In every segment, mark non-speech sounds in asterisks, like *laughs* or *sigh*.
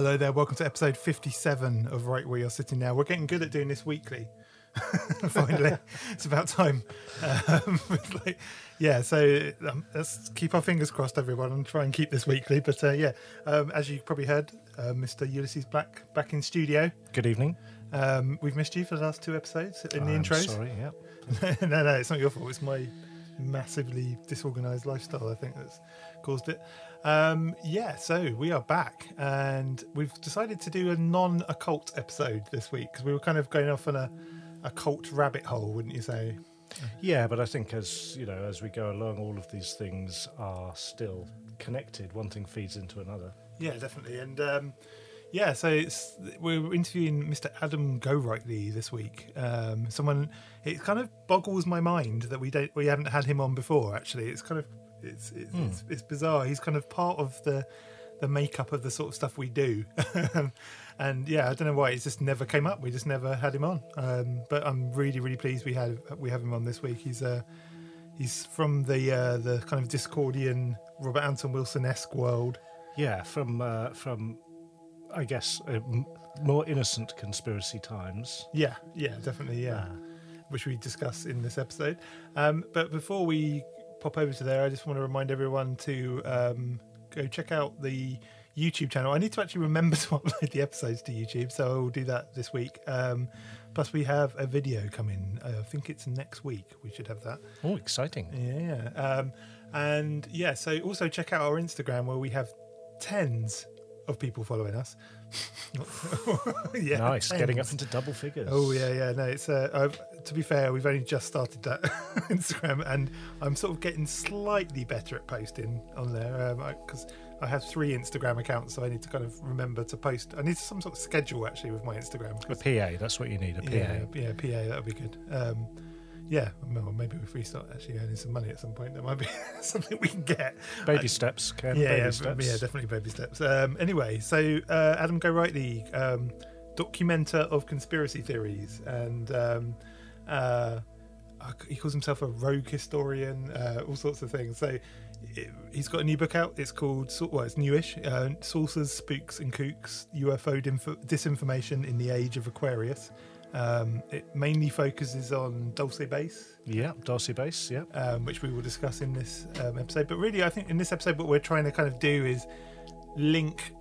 Hello there, welcome to episode 57 of Right Where You're Sitting Now. We're getting good at doing this weekly. *laughs* Finally, *laughs* it's about time. Um, *laughs* like, yeah, so um, let's keep our fingers crossed, everyone, and try and keep this weekly. But uh, yeah, um, as you probably heard, uh, Mr. Ulysses Black back in studio. Good evening. Um, we've missed you for the last two episodes in the I'm intros. Sorry, yeah. no, no, it's not your fault. It's my massively disorganized lifestyle, I think, that's caused it. Um, yeah, so we are back and we've decided to do a non occult episode this week because we were kind of going off on a occult rabbit hole, wouldn't you say? Yeah, but I think as you know, as we go along, all of these things are still connected. One thing feeds into another. Yeah, definitely. And um, yeah, so it's we're interviewing Mr. Adam Gorightly this week. Um, someone it kind of boggles my mind that we don't we haven't had him on before. Actually, it's kind of it's it's, it's, it's bizarre. He's kind of part of the the makeup of the sort of stuff we do. *laughs* and yeah, I don't know why it just never came up. We just never had him on. Um, but I'm really really pleased we had we have him on this week. He's uh he's from the uh, the kind of Discordian Robert Anton Wilson esque world. Yeah, from uh, from I guess uh, m- more innocent conspiracy times. Yeah, yeah, definitely, yeah. Which we discuss in this episode. Um, but before we pop over to there, I just want to remind everyone to um, go check out the YouTube channel. I need to actually remember *laughs* to upload the episodes to YouTube, so I will do that this week. Um, plus, we have a video coming. I think it's next week. We should have that. Oh, exciting! Yeah. Um, and yeah, so also check out our Instagram where we have tens of people following us. yeah, *laughs* nice, getting up into double figures. Oh yeah, yeah. No, it's uh, I've, to be fair, we've only just started that *laughs* Instagram, and I'm sort of getting slightly better at posting on there because I, have three Instagram accounts, so I need to kind of remember to post. I need some sort of schedule actually with my Instagram. A PA, that's what you need. A PA. yeah, yeah, PA. That would be good. Um, yeah, well, maybe if we start actually earning some money at some point, that might be *laughs* something we can get. Baby steps, Ken. Yeah, baby yeah, steps. yeah, definitely baby steps. Um, anyway, so uh, Adam Gorightly, um, documenter of conspiracy theories, and um, uh, he calls himself a rogue historian, uh, all sorts of things. So it, he's got a new book out. It's called, well, it's newish. Uh, Saucers, Spooks, and Kooks: UFO dinf- Disinformation in the Age of Aquarius. Um, it mainly focuses on Dulce Base, Yeah, Dulce Base. Yeah. um, which we will discuss in this um, episode. But really, I think in this episode, what we're trying to kind of do is link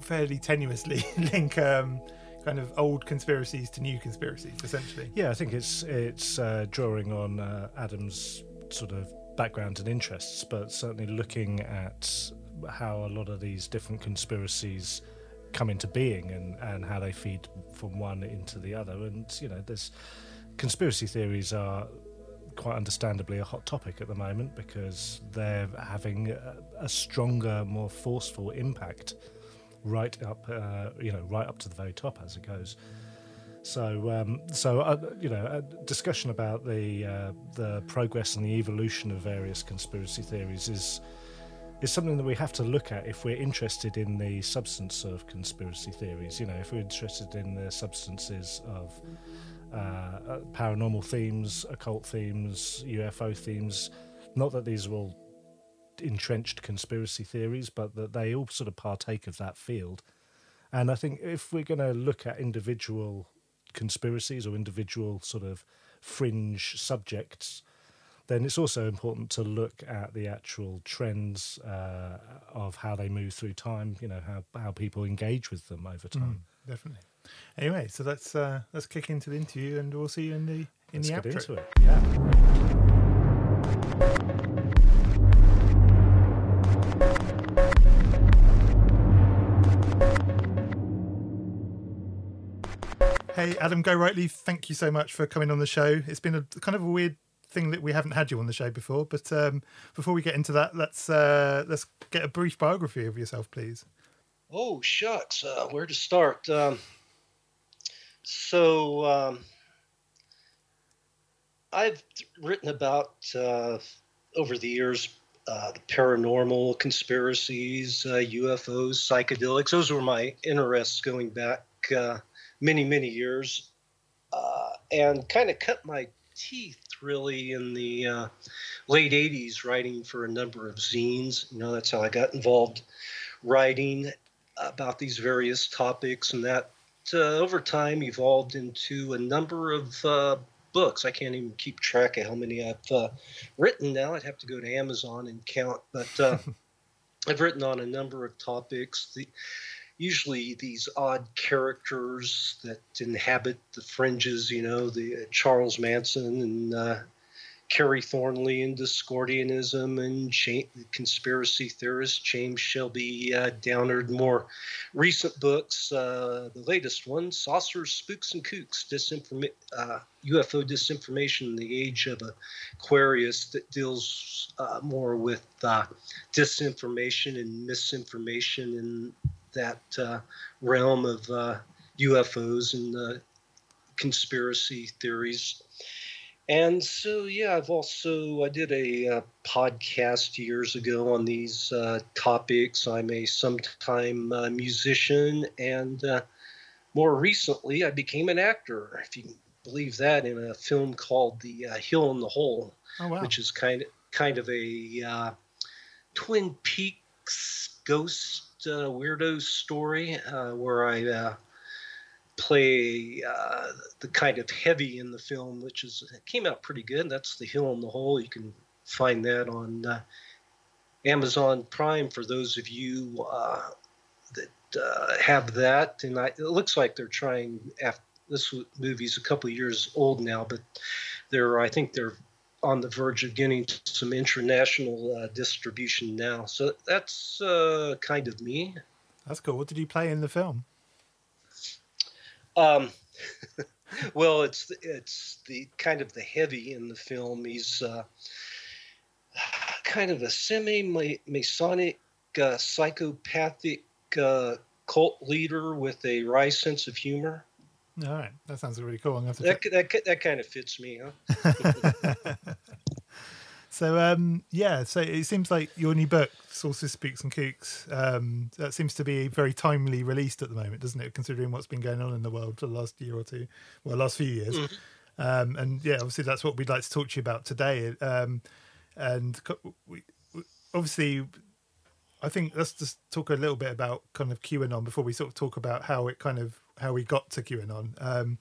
fairly tenuously *laughs* link um, kind of old conspiracies to new conspiracies, essentially. Yeah, I think it's it's uh, drawing on uh, Adam's sort of background and interests, but certainly looking at how a lot of these different conspiracies come into being and, and how they feed from one into the other. And you know, there's conspiracy theories are quite understandably a hot topic at the moment because they're having a, a stronger, more forceful impact right up, uh, you know, right up to the very top as it goes. So, um, so uh, you know, a discussion about the uh, the progress and the evolution of various conspiracy theories is is something that we have to look at if we're interested in the substance of conspiracy theories. You know, if we're interested in the substances of uh, uh, paranormal themes, occult themes, UFO themes. Not that these are all entrenched conspiracy theories, but that they all sort of partake of that field. And I think if we're going to look at individual conspiracies or individual sort of fringe subjects, then it's also important to look at the actual trends uh, of how they move through time. You know how how people engage with them over time. Definitely. Anyway, so let's uh, let's kick into the interview, and we'll see you in the in Let's the get outro. into it. Yeah. Hey, Adam Gorightly, thank you so much for coming on the show. It's been a kind of a weird thing that we haven't had you on the show before, but um, before we get into that, let's uh, let's get a brief biography of yourself, please. Oh shucks, uh, where to start? Um, so um, I've written about uh, over the years uh, the paranormal conspiracies, uh, UFOs, psychedelics. Those were my interests going back uh, many many years, uh, and kind of cut my teeth really in the uh, late 80s, writing for a number of zines. You know, that's how I got involved writing about these various topics, and that uh, over time evolved into a number of uh, books. I can't even keep track of how many I've uh, written now. I'd have to go to Amazon and count, but uh, *laughs* I've written on a number of topics. The, usually these odd characters that inhabit the fringes, you know, the uh, Charles Manson and uh, Kerry Thornley and Discordianism and conspiracy theorist James Shelby uh, Downard, more recent books. Uh, the latest one, Saucers, Spooks, and Kooks, uh, UFO Disinformation in the Age of Aquarius, that deals uh, more with uh, disinformation and misinformation in that uh, realm of UFOs and conspiracy theories. And so, yeah, I've also I did a uh, podcast years ago on these uh, topics. I'm a sometime uh, musician, and uh, more recently, I became an actor. If you believe that, in a film called The uh, Hill and the Hole, oh, wow. which is kind of kind of a uh, Twin Peaks ghost weirdo story where I play uh, the kind of heavy in the film, which is came out pretty good. That's The Hill and the Hole. You can find that on uh, Amazon Prime for those of you uh, that uh, have that. And I, it looks like they're trying. After, this movie's a couple years old now, but they're I think they're on the verge of getting some international uh, distribution now. So that's uh, kind of me. That's cool. What did you play in the film? Um, *laughs* well, it's it's the kind of the heavy in the film. He's uh, kind of a semi-masonic, uh, psychopathic uh, cult leader with a wry sense of humor. All right, that sounds really cool. that, that that kind of fits me, huh? *laughs* So um, yeah, so it seems like your new book, Saucers, Spooks and Kooks, um, that seems to be very timely released at the moment, doesn't it? Considering what's been going on in the world for the last year or two, well, last few years. Mm-hmm. Um, and yeah, obviously that's what we'd like to talk to you about today. Um, and we, we, obviously, I think let's just talk a little bit about kind of QAnon before we sort of talk about how it kind of how we got to QAnon. Um,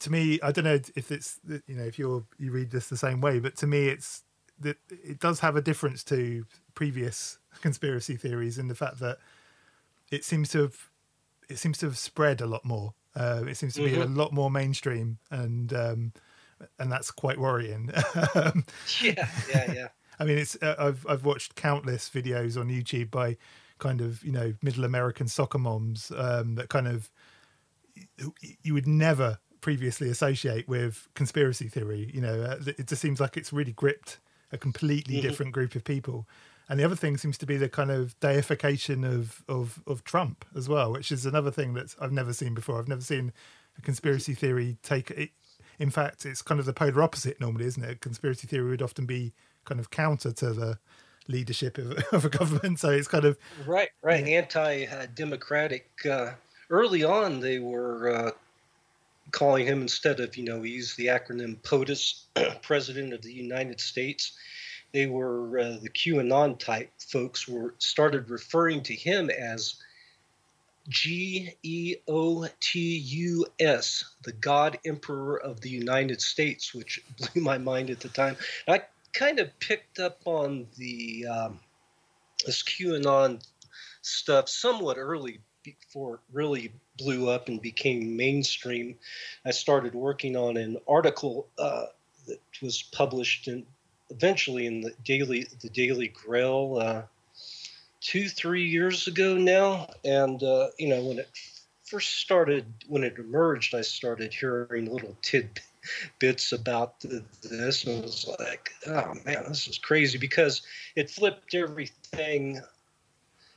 to me, I don't know if it's you know if you're you read this the same way, but to me, it's that it does have a difference to previous *laughs* conspiracy theories in the fact that it seems to have it seems to have spread a lot more. Uh, it seems to mm-hmm. be a lot more mainstream, and um, and that's quite worrying. *laughs* yeah, yeah, yeah. *laughs* I mean, it's uh, I've I've watched countless videos on YouTube by kind of you know middle American soccer moms um, that kind of you would never previously associate with conspiracy theory. You know, uh, it just seems like it's really gripped a completely mm-hmm. different group of people. And the other thing seems to be the kind of deification of, of of Trump as well, which is another thing that I've never seen before. I've never seen a conspiracy theory take it. In fact, it's kind of the polar opposite normally, isn't it? A conspiracy theory would often be kind of counter to the leadership of, *laughs* of a government. So it's kind of right, right, yeah. anti-democratic. Uh, early on, they were uh, calling him instead of, you know, he used the acronym POTUS, *clears throat* President of the United States. They were uh, the QAnon type folks were started referring to him as G E O T U S, the God Emperor of the United States, which *laughs* blew my mind at the time. I kind of picked up on the um, this QAnon stuff somewhat early before it really blew up and became mainstream, I started working on an article uh, that was published in eventually in the daily the Daily Grail uh, two three years ago now, and uh, you know when it first started when it emerged, I started hearing little tidbits about this, and was like, oh man, this is crazy because it flipped everything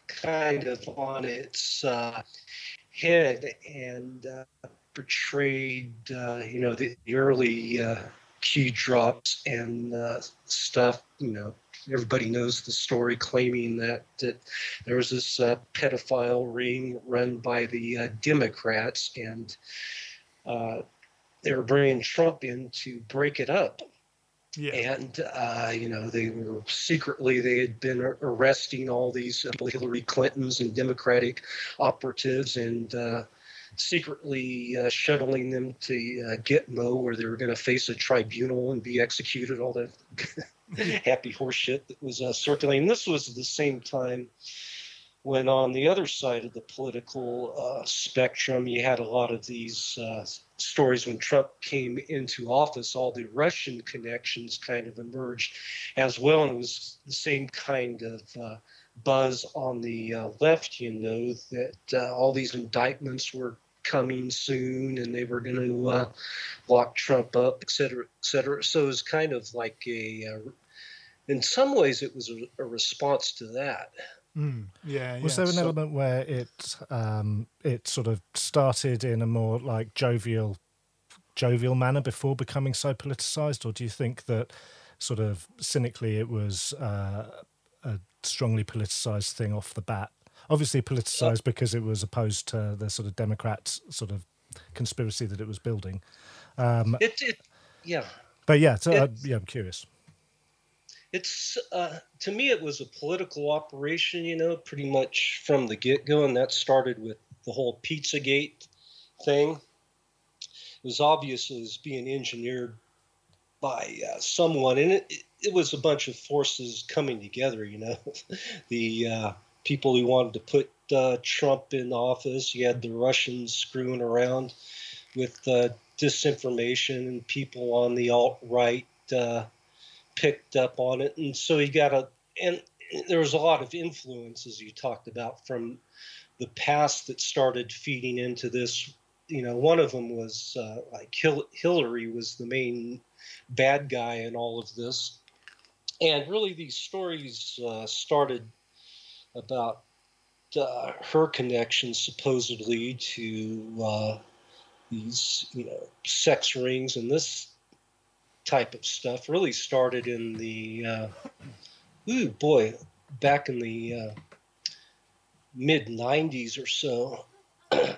kind of on its uh, head and uh, portrayed, uh, you know, the, the early uh, Q drops and uh, stuff. You know, everybody knows the story, claiming that, that there was this uh, pedophile ring run by the Democrats and they were bringing Trump in to break it up. Yeah. And, uh, you know, they were secretly, they had been arresting all these uh, Hillary Clintons and Democratic operatives and uh, secretly uh, shuttling them to uh, Gitmo, where they were going to face a tribunal and be executed, all that *laughs* happy horse shit that was uh, circulating. This was the same time when on the other side of the political uh, spectrum, you had a lot of these uh, stories when Trump came into office, all the Russian connections kind of emerged as well. And it was the same kind of uh, buzz on the uh, left, you know, that uh, all these indictments were coming soon and they were going to uh, lock Trump up, et cetera, et cetera. So it was kind of like a, in some ways, it was a, a response to that. Mm, yeah. Was yeah. there an So- element where it um, it sort of started in a more like jovial jovial manner before becoming so politicized, or do you think that sort of cynically it was uh, a strongly politicized thing off the bat? Obviously politicized because it was opposed to the sort of Democrats sort of conspiracy that it was building. Um, It, it yeah. but yeah, so, uh, yeah, I'm curious. It's uh, to me, it was a political operation, you know, pretty much from the get go, and that started with the whole Pizzagate thing. It was obvious it was being engineered by uh, someone, and it, it, was a bunch of forces coming together, you know. *laughs* the uh, people who wanted to put uh, Trump in office, you had the Russians screwing around with uh, disinformation, and people on the alt right. Picked up on it, and so he got a and there was a lot of influences you talked about from the past that started feeding into this. You know, one of them was uh, like Hil- Hillary was the main bad guy in all of this, and really these stories uh, started about uh, her connection supposedly to uh, these you know sex rings. And this type of stuff. Really started in the uh, ooh boy back in the uh, mid 90s or so. *clears throat*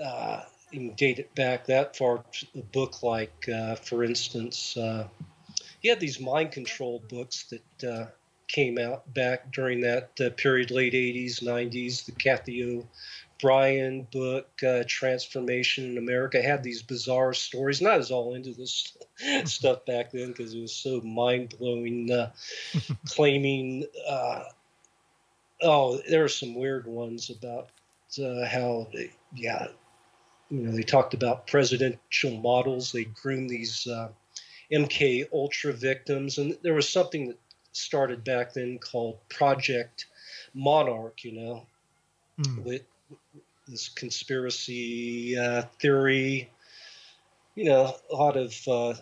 Uh, you can date it back that far a book like uh, for instance uh, you had these mind control books that uh, came out back during that uh, period late 80s 90s the Cathy O'Brien book, uh, Transformation in America, had these bizarre stories. And I was all into this *laughs* stuff back then because it was so mind blowing, uh, *laughs* claiming. Uh, oh, there are some weird ones about uh, how, they, yeah, you know, they talked about presidential models. They groomed these uh, MK Ultra victims, and there was something that started back then called Project Monarch. You know, Mm. with this conspiracy uh, theory. You know, a lot of uh,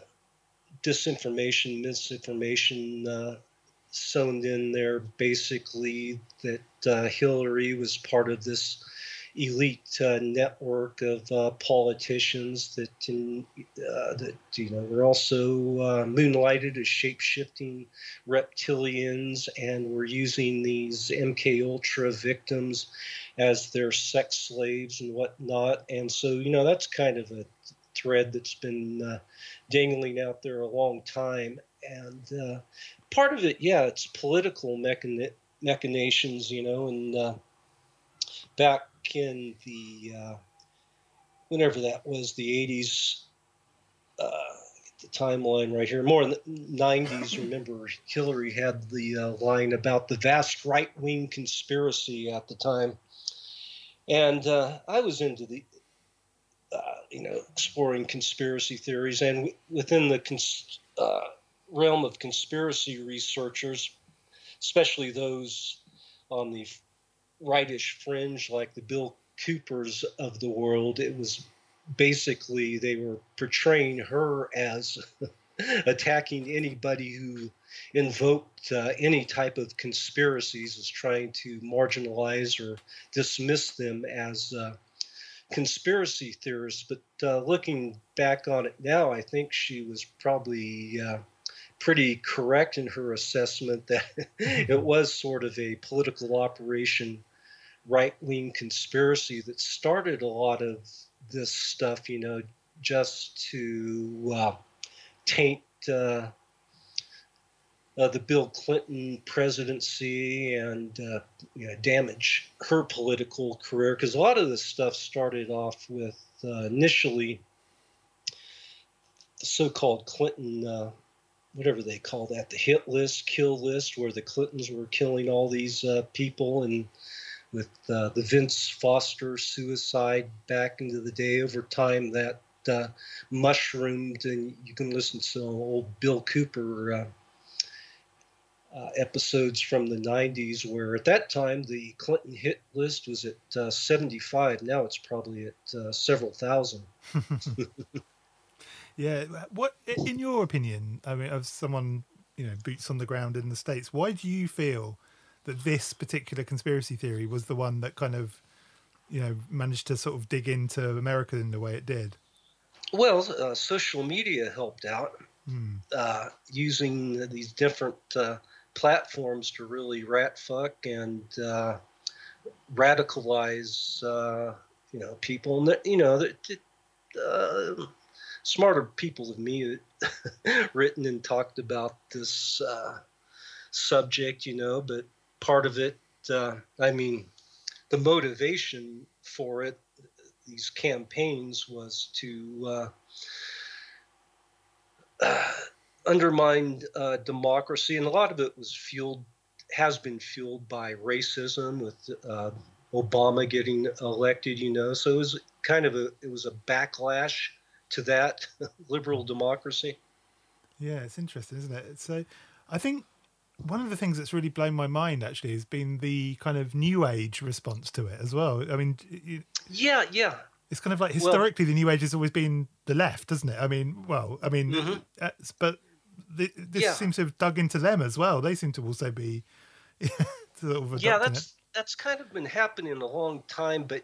disinformation, misinformation uh, sewn in there. Basically, that uh, Hillary was part of this elite uh, network of uh, politicians that in, that you know were also moonlighted as shape-shifting reptilians and were using these MK Ultra victims as their sex slaves and whatnot. And so you know that's kind of a thread that's been uh, dangling out there a long time. And uh, part of it, yeah, it's political mechani- machinations, you know, and uh, back in the uh, whenever that was the 80s uh, the timeline right here more in the 90s remember hillary had the uh, line about the vast right-wing conspiracy at the time and uh, i was into the uh, you know exploring conspiracy theories and w- within the cons- uh, realm of conspiracy researchers especially those on the rightish fringe like the Bill Coopers of the world. It was basically they were portraying her as *laughs* attacking anybody who invoked uh, any type of conspiracies as trying to marginalize or dismiss them as uh, conspiracy theorists. But uh, looking back on it now, I think she was probably uh, pretty correct in her assessment that *laughs* it was sort of a political operation, right wing conspiracy that started a lot of this stuff, you know, just to uh, taint uh, the Bill Clinton presidency and uh, you know, damage her political career because a lot of this stuff started off with uh, initially the so-called Clinton, uh, whatever they call that, the hit list, kill list, where the Clintons were killing all these uh, people and with uh, the Vince Foster suicide back into the day over time that mushroomed and you can listen to old Bill Cooper uh, episodes from the 90s where at that time the Clinton hit list was at uh, 75. Now it's probably at uh, several thousand. *laughs* *laughs* yeah. What, in your opinion, I mean, of someone, you know, boots on the ground in the States, why do you feel that this particular conspiracy theory was the one that kind of, you know, managed to sort of dig into America in the way it did? Well, uh, social media helped out. Uh, using these different uh, platforms to really rat fuck and uh, radicalize, uh, you know, people. And you know, uh, smarter people than me *laughs* written and talked about this uh, subject, you know. But part of it, uh, I mean, the motivation for it, these campaigns, was to uh, undermined uh, democracy, and a lot of it was fueled, has been fueled by racism with uh, Obama getting elected. You know, so it was kind of a it was a backlash to that *laughs* liberal democracy. Yeah, it's interesting, isn't it? So, I think one of the things that's really blown my mind actually has been the kind of new age response to it as well. I mean, you, yeah, yeah. It's kind of like historically well, the new age has always been the left, doesn't it? I mean, well, I mean, mm-hmm. uh, but this yeah. seems to have dug into them as well. They seem to also be *laughs* sort of yeah. That's it. that's kind of been happening a long time, but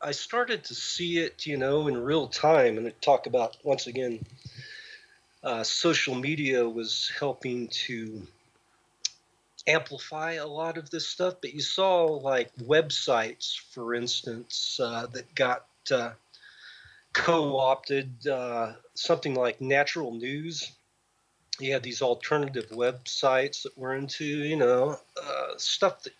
I started to see it, you know, in real time, and it talk about once again. Uh, social media was helping to amplify a lot of this stuff, but you saw like websites, for instance, uh, that got uh, co-opted. Uh, something like Natural News you had these alternative websites that were into, you know, uh, stuff that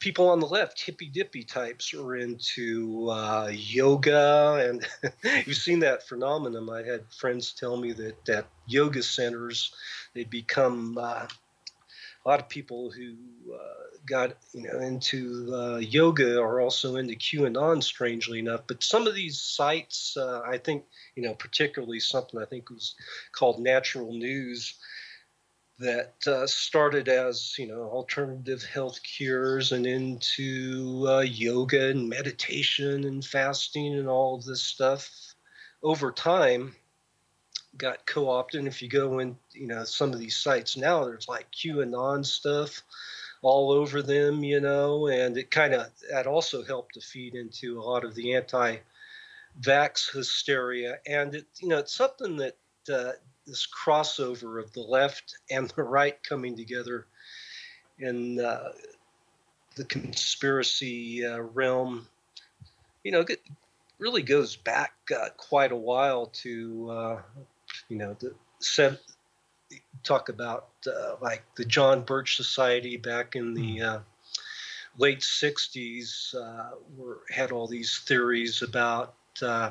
people on the left, hippy dippy types, were into uh, yoga. And *laughs* you've seen that phenomenon. I had friends tell me that at yoga centers, they become uh, a lot of people who uh, got you know into uh, yoga are also into QAnon, strangely enough. But some of these sites, uh, I think, you know, particularly something I think was called Natural News, that uh, started as you know alternative health cures and into uh, yoga and meditation and fasting and all this stuff. Over time, got co-opted. And if you go in, you know, some of these sites now, there's like QAnon stuff all over them, you know, and it kind of that also helped to feed into a lot of the anti-vax hysteria. And it, you know, it's something that uh, this crossover of the left and the right coming together in uh, the conspiracy uh, realm, you know, it really goes back uh, quite a while to uh, you know, the talk about uh, like the John Birch Society back in the hmm. uh, late '60s uh, were had all these theories about uh,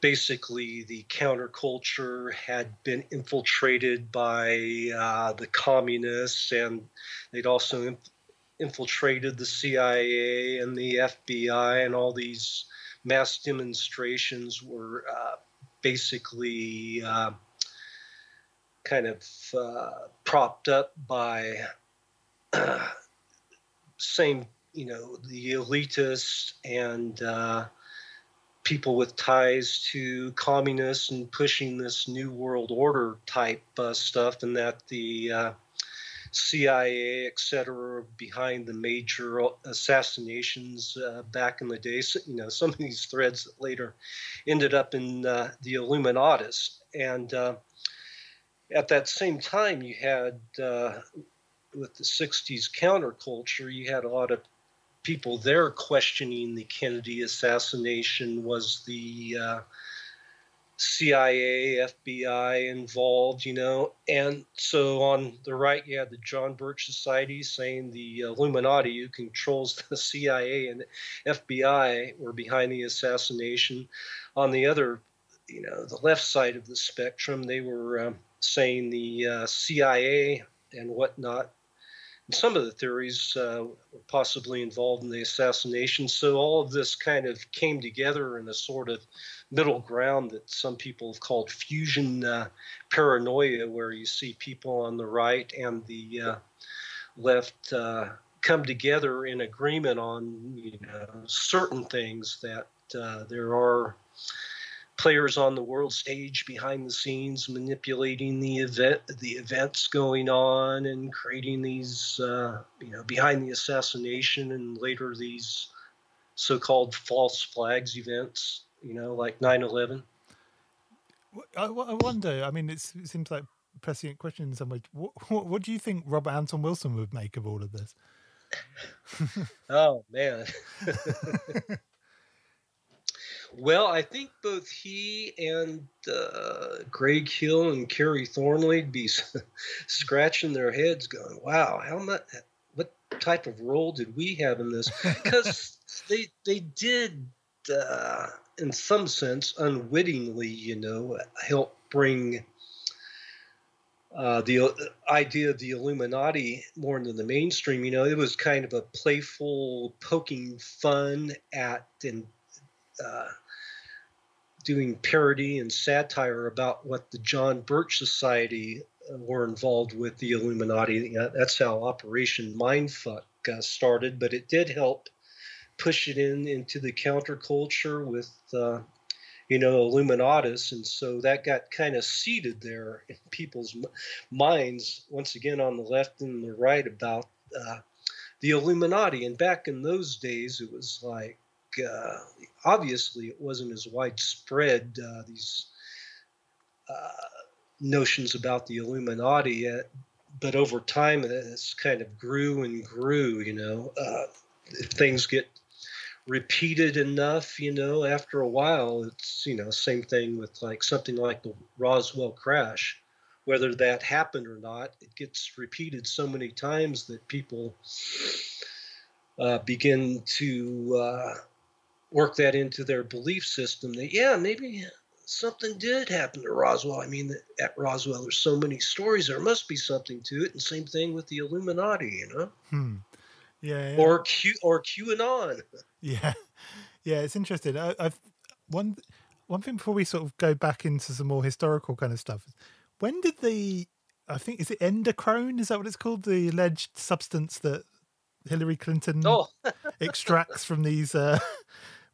basically the counterculture had been infiltrated by uh, the communists, and they'd also inf- infiltrated the CIA and the FBI, and all these mass demonstrations were uh, basically uh, kind of uh, propped up by uh, *clears throat* same, you know, the elitists and uh, people with ties to communists and pushing this new world order type uh, stuff, and that the uh, CIA, et cetera, behind the major assassinations uh, back in the day. So, you know, some of these threads that later ended up in uh, the Illuminatus. And uh, at that same time, you had, uh, with the 60s counterculture, you had a lot of people there questioning the Kennedy assassination was the uh, CIA, FBI involved, you know. And so on the right, you had the John Birch Society saying the Illuminati, who controls *laughs* the CIA and FBI, were behind the assassination. On the other, you know, the left side of the spectrum, they were um, saying the uh, CIA and whatnot. And some of the theories uh, were possibly involved in the assassination. So all of this kind of came together in a sort of middle ground that some people have called fusion uh, paranoia, where you see people on the right and the uh, left uh, come together in agreement on you know certain things that uh, there are players on the world stage behind the scenes manipulating the event the events going on and creating these uh, you know behind the assassination and later these so-called false flags events you know, like 9 11? I, I wonder, I mean, it seems like a prescient question in some way. What, what, what do you think Robert Anton Wilson would make of all of this? *laughs* oh, man. *laughs* well, I think both he and uh, Greg Hill and Kerry Thornley would be *laughs* scratching their heads, going, "Wow, how much? What type of role did we have in this?" *laughs* Because they they did uh, in some sense, unwittingly, you know, help bring uh, the uh, idea of the Illuminati more into the mainstream. You know, it was kind of a playful, poking fun at and uh, doing parody and satire about what the John Birch Society uh, were involved with the Illuminati. That's how Operation Mindfuck started, but it did help push it in into the counterculture with uh, you know illuminatus and so that got kind of seated there in people's minds once again on the left and the right about uh, the illuminati and back in those days it was like uh, obviously it wasn't as widespread uh, these uh, notions about the illuminati yet but over time it's kind of grew and grew you know uh, if things get repeated enough, you know, after a while, it's, you know, same thing with like something like the Roswell crash. Whether that happened or not, it gets repeated so many times that people uh, begin to uh, work that into their belief system that, yeah, maybe something did happen to Roswell. I mean, at Roswell, there's so many stories, there must be something to it. And same thing with the Illuminati, you know? Hmm. Yeah, yeah. Or Q or QAnon. *laughs* Yeah, yeah, it's interesting. I, have one one thing before we sort of go back into some more historical kind of stuff. When did the I think is it endochrome? Is that what it's called? The alleged substance that Hillary Clinton oh. *laughs* extracts from these. Uh,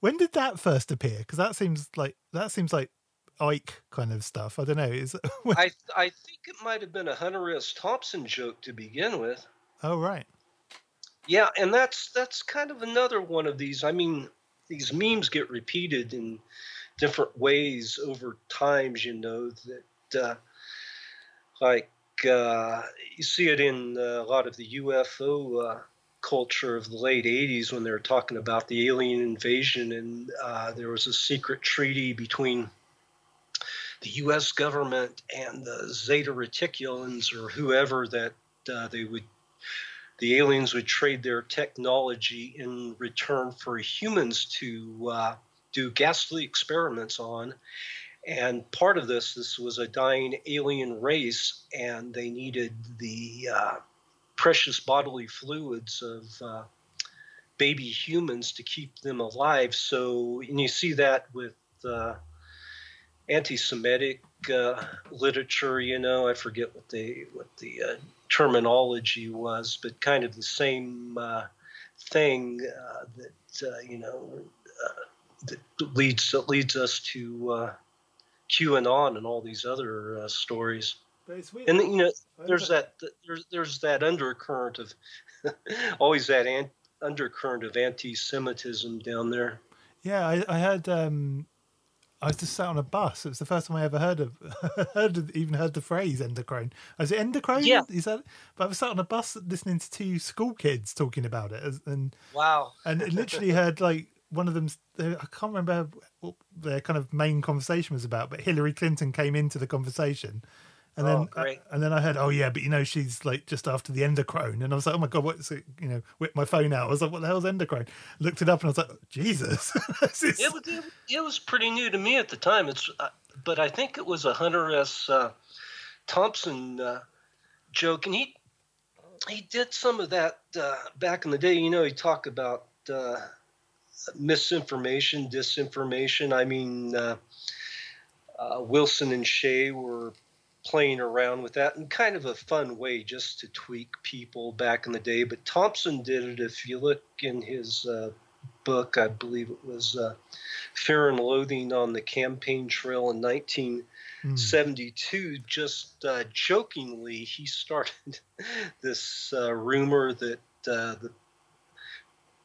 when did that first appear? Because that seems like that seems like Icke kind of stuff. I don't know. Is *laughs* I I think it might have been a Hunter S. Thompson joke to begin with. Oh right. Yeah, and that's that's kind of another one of these. I mean, these memes get repeated in different ways over times. You know that, uh, like uh, you see it in uh, a lot of the UFO uh, culture of the late '80s when they were talking about the alien invasion, and uh, there was a secret treaty between the U.S. government and the Zeta Reticulans or whoever that uh, they would the aliens would trade their technology in return for humans to uh, do ghastly experiments on. And part of this, this was a dying alien race, and they needed the uh, precious bodily fluids of uh, baby humans to keep them alive. So, and you see that with uh, anti-Semitic uh, literature. You know, I forget what they what the uh, terminology was, but kind of the same uh, thing uh, that you know that leads that leads us to QAnon and all these other uh, stories. And you know, there's that there's there's that undercurrent of *laughs* always that an, undercurrent of anti-Semitism down there. Yeah, I, I had um, I was just sat on a bus. It was the first time I ever heard of, *laughs* heard of, even heard the phrase endocrine. I was it endocrine? Yeah. Is that? But I was sat on a bus listening to two school kids talking about it, and Wow. and it literally heard like one of them. I can't remember what their kind of main conversation was about, but Hillary Clinton came into the conversation. And Oh, then, great. and then I heard, oh yeah, but you know, she's like just after the endocrine, and I was like, oh my god, what's it? You know, whipped my phone out. I was like, what the hell's endocrine? Looked it up, and I was like, Jesus, *laughs* is- It was, it, it was pretty new to me at the time. It's, uh, but I think it was a Hunter S. Uh, Thompson uh, joke, and he he did some of that uh, back in the day. You know, he talked about uh, misinformation, disinformation. I mean, uh, uh, Wilson and Shea were playing around with that in kind of a fun way, just to tweak people back in the day. But Thompson did it. If you look in his uh, book, I believe it was uh, Fear and Loathing on the Campaign Trail in 1972. Just uh, jokingly, he started *laughs* this uh, rumor that uh, the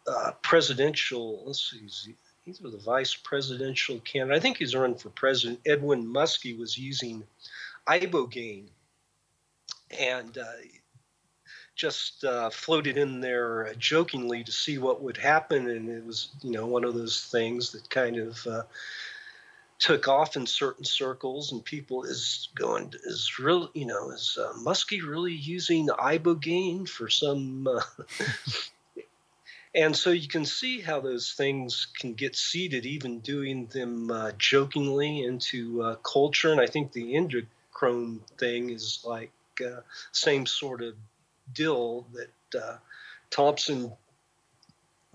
uh, presidential, let's see, he's the vice presidential candidate. I think he's running for president. Edwin Muskie was using ibogaine and uh, just uh, floated in there jokingly to see what would happen. And it was, you know, one of those things that kind of uh, took off in certain circles, and people is going, is real, you know, is uh, Muskie really using ibogaine for some? Uh, *laughs* and so you can see how those things can get seeded, even doing them uh, jokingly into uh, culture. And I think the endocrine thing is like uh, same sort of deal that uh, Thompson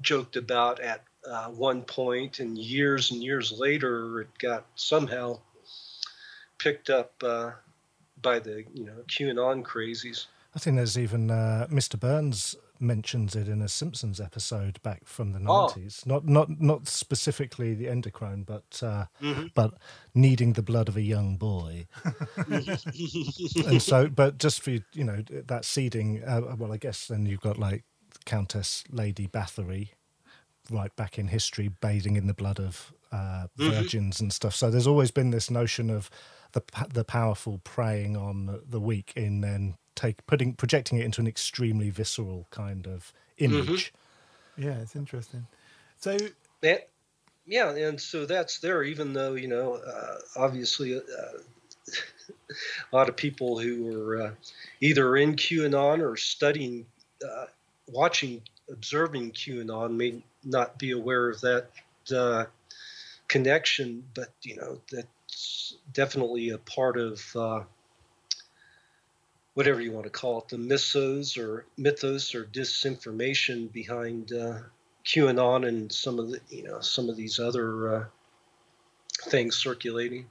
joked about at uh, one point, and years and years later, it got somehow picked up uh, by the you know QAnon crazies. I think there's even uh, Mr. Burns mentions it in a Simpsons episode back from the Oh. nineties. Not not not specifically the endocrine, but uh, Mm-hmm. but needing the blood of a young boy. *laughs* and so, but just for you know that seeding. Uh, well, I guess then you've got like Countess Lady Bathory, right back in history, bathing in the blood of uh, virgins and stuff. So there's always been this notion of the the powerful preying on the weak in then take putting projecting it into an extremely visceral kind of image. yeah, it's interesting. So Yeah, yeah, and so that's there. Even though you know, uh, obviously, uh, *laughs* a lot of people who are uh, either in QAnon or studying, uh, watching, observing QAnon may not be aware of that uh, connection. But you know, that's definitely a part of. Whatever you want to call it, the mythos or mythos or disinformation behind uh, QAnon and some of the you know some of these other uh, things circulating.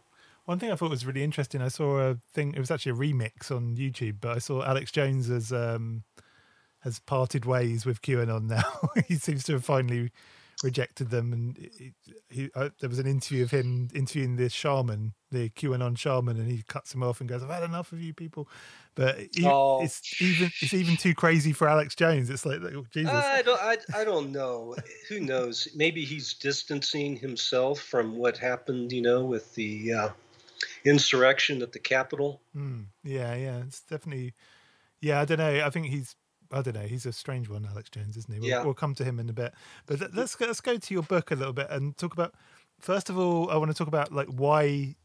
One thing I thought was really interesting, I saw a thing. It was actually a remix on YouTube, but I saw Alex Jones has um, has parted ways with QAnon now. *laughs* he seems to have finally rejected them, and he, he, uh, there was an interview of him interviewing the shaman, the QAnon shaman, and he cuts him off and goes, "I've had enough of you people." But he, Oh. it's even it's even too crazy for Alex Jones. It's like oh, Jesus. I don't I, I don't know. Who knows? Maybe he's distancing himself from what happened. You know, with the uh, insurrection at the Capitol. Mm, yeah, yeah, it's definitely. Yeah, I don't know. I think he's. I don't know. He's a strange one, Alex Jones, isn't he? We'll, Yeah. we'll come to him in a bit. But let- let's go, let's go to your book a little bit and talk about. First of all, I want to talk about like why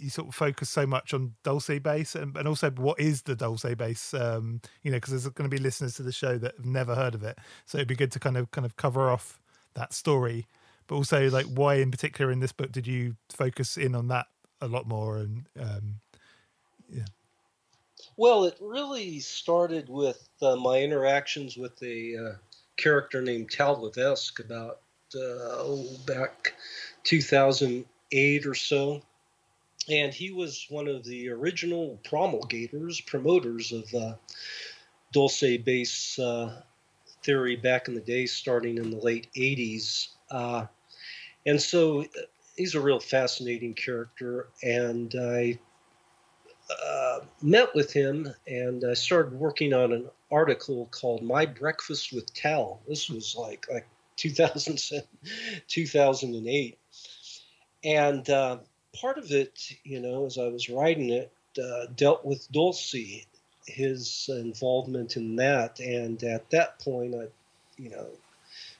you sort of focus so much on Dulce Base and, and also what is the Dulce Base? Um, you know, because there's going to be listeners to the show that have never heard of it, so it'd be good to kind of kind of cover off that story. But also, like, why in particular in this book did you focus in on that a lot more? And um, Well, it really started with uh, my interactions with a uh, character named Tal Levesque about uh, oh, back 2008 or so. And he was one of the original promulgators, promoters of uh, Dulce Base uh, theory back in the day, starting in the late 80s. Uh, and so he's a real fascinating character. And I uh, met with him and I started working on an article called My Breakfast with Tal. This was like like 2007, 2008. and uh, part of it, you know, as I was writing it, uh, dealt with Dulce, his involvement in that, and at that point, I, you know,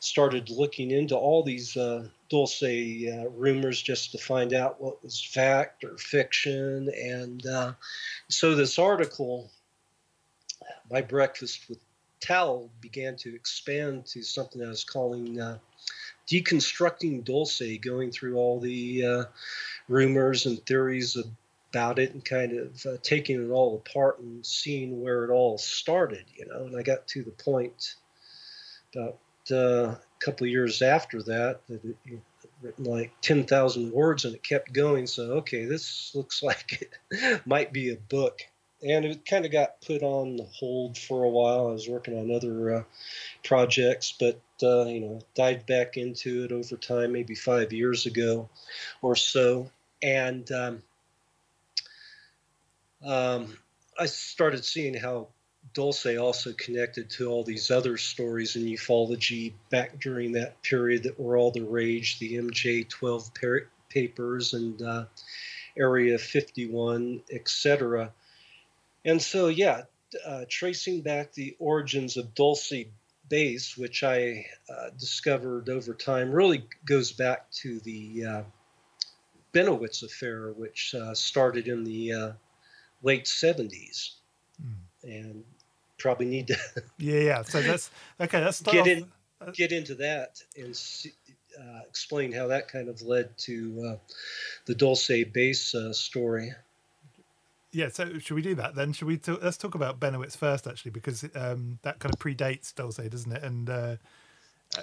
started looking into all these uh, Dulce uh, rumors just to find out what was fact or fiction, and uh, so this article, my breakfast with Tal, began to expand to something I was calling uh, deconstructing Dulce, going through all the uh, rumors and theories about it and kind of uh, taking it all apart and seeing where it all started, you know. And I got to the point about uh, a couple years after that that it written like 10,000 words and it kept going. So, okay, this looks *laughs* like it might be a book. And it kind of got put on hold for a while. I was working on other uh, projects, but uh, you know, dived back into it over time, maybe five years ago or so, and um, um, I started seeing how Dulce also connected to all these other stories in ufology back during that period that were all the rage, the MJ12 par- papers and uh, Area 51, etc. And so, yeah, uh, tracing back the origins of Dulce base, which I uh, discovered over time, really goes back to the uh, Bennewitz affair, which uh, started in the uh, late 70s. Mm. And probably need to *laughs* yeah yeah so that's okay let's get in uh, get into that and see, uh, explain how that kind of led to uh, the Dulce base uh, story yeah, so should we do that then? Should we? Talk, let's talk about Bennewitz first, actually, because um, that kind of predates Dulce, doesn't it? And uh,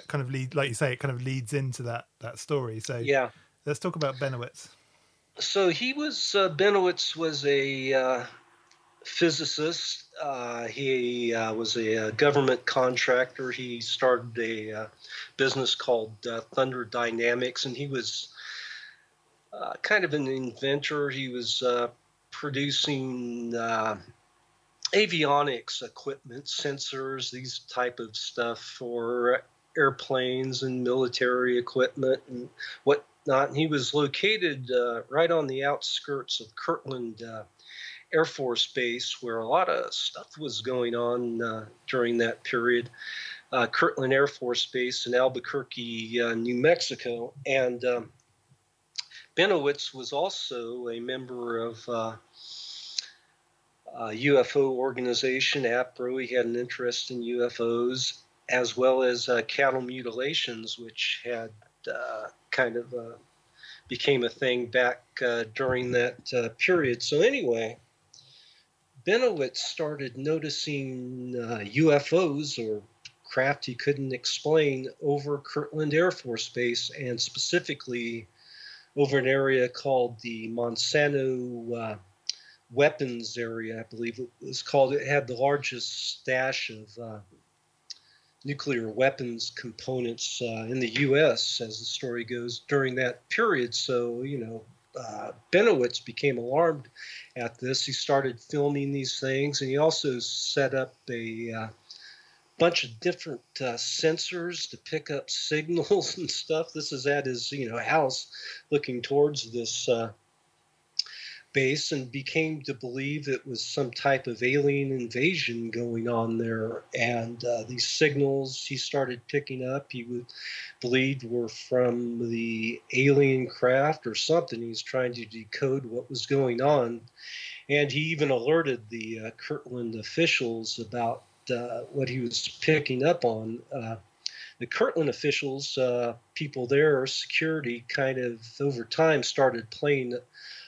kind of lead, like you say, it kind of leads into that that story. So yeah, let's talk about Bennewitz. So he was uh, Bennewitz was a uh, physicist. Uh, he uh, was a, uh, government contractor. He started a uh, business called Thunder Dynamics, and he was kind of an inventor. He was producing uh, avionics equipment, sensors, these type of stuff for airplanes and military equipment and whatnot. And he was located uh, right on the outskirts of Kirtland uh, Air Force Base, where a lot of stuff was going on uh, during that period. Uh, Kirtland Air Force Base in Albuquerque, uh, New Mexico, and um, Bennewitz was also a member of uh, a UFO organization, APRO. He had an interest in UFOs, as well as uh, cattle mutilations, which had uh, kind of uh, became a thing back uh, during that uh, period. So anyway, Bennewitz started noticing UFOs or craft he couldn't explain over Kirtland Air Force Base, and specifically over an area called the Manzano uh, weapons area, I believe it was called. It had the largest stash of uh, nuclear weapons components uh, in the U.S., as the story goes, during that period. So, you know, uh, Bennewitz became alarmed at this. He started filming these things, and he also set up a uh, bunch of different uh, sensors to pick up *laughs* signals and stuff. This is at his you know house, looking towards this uh, base, and became to believe it was some type of alien invasion going on there. And uh, these signals he started picking up, he would believed were from the alien craft or something. He was trying to decode what was going on. And he even alerted the uh, Kirtland officials about uh, what he was picking up on. Uh, the Kirtland officials, uh, people there, security, kind of over time started playing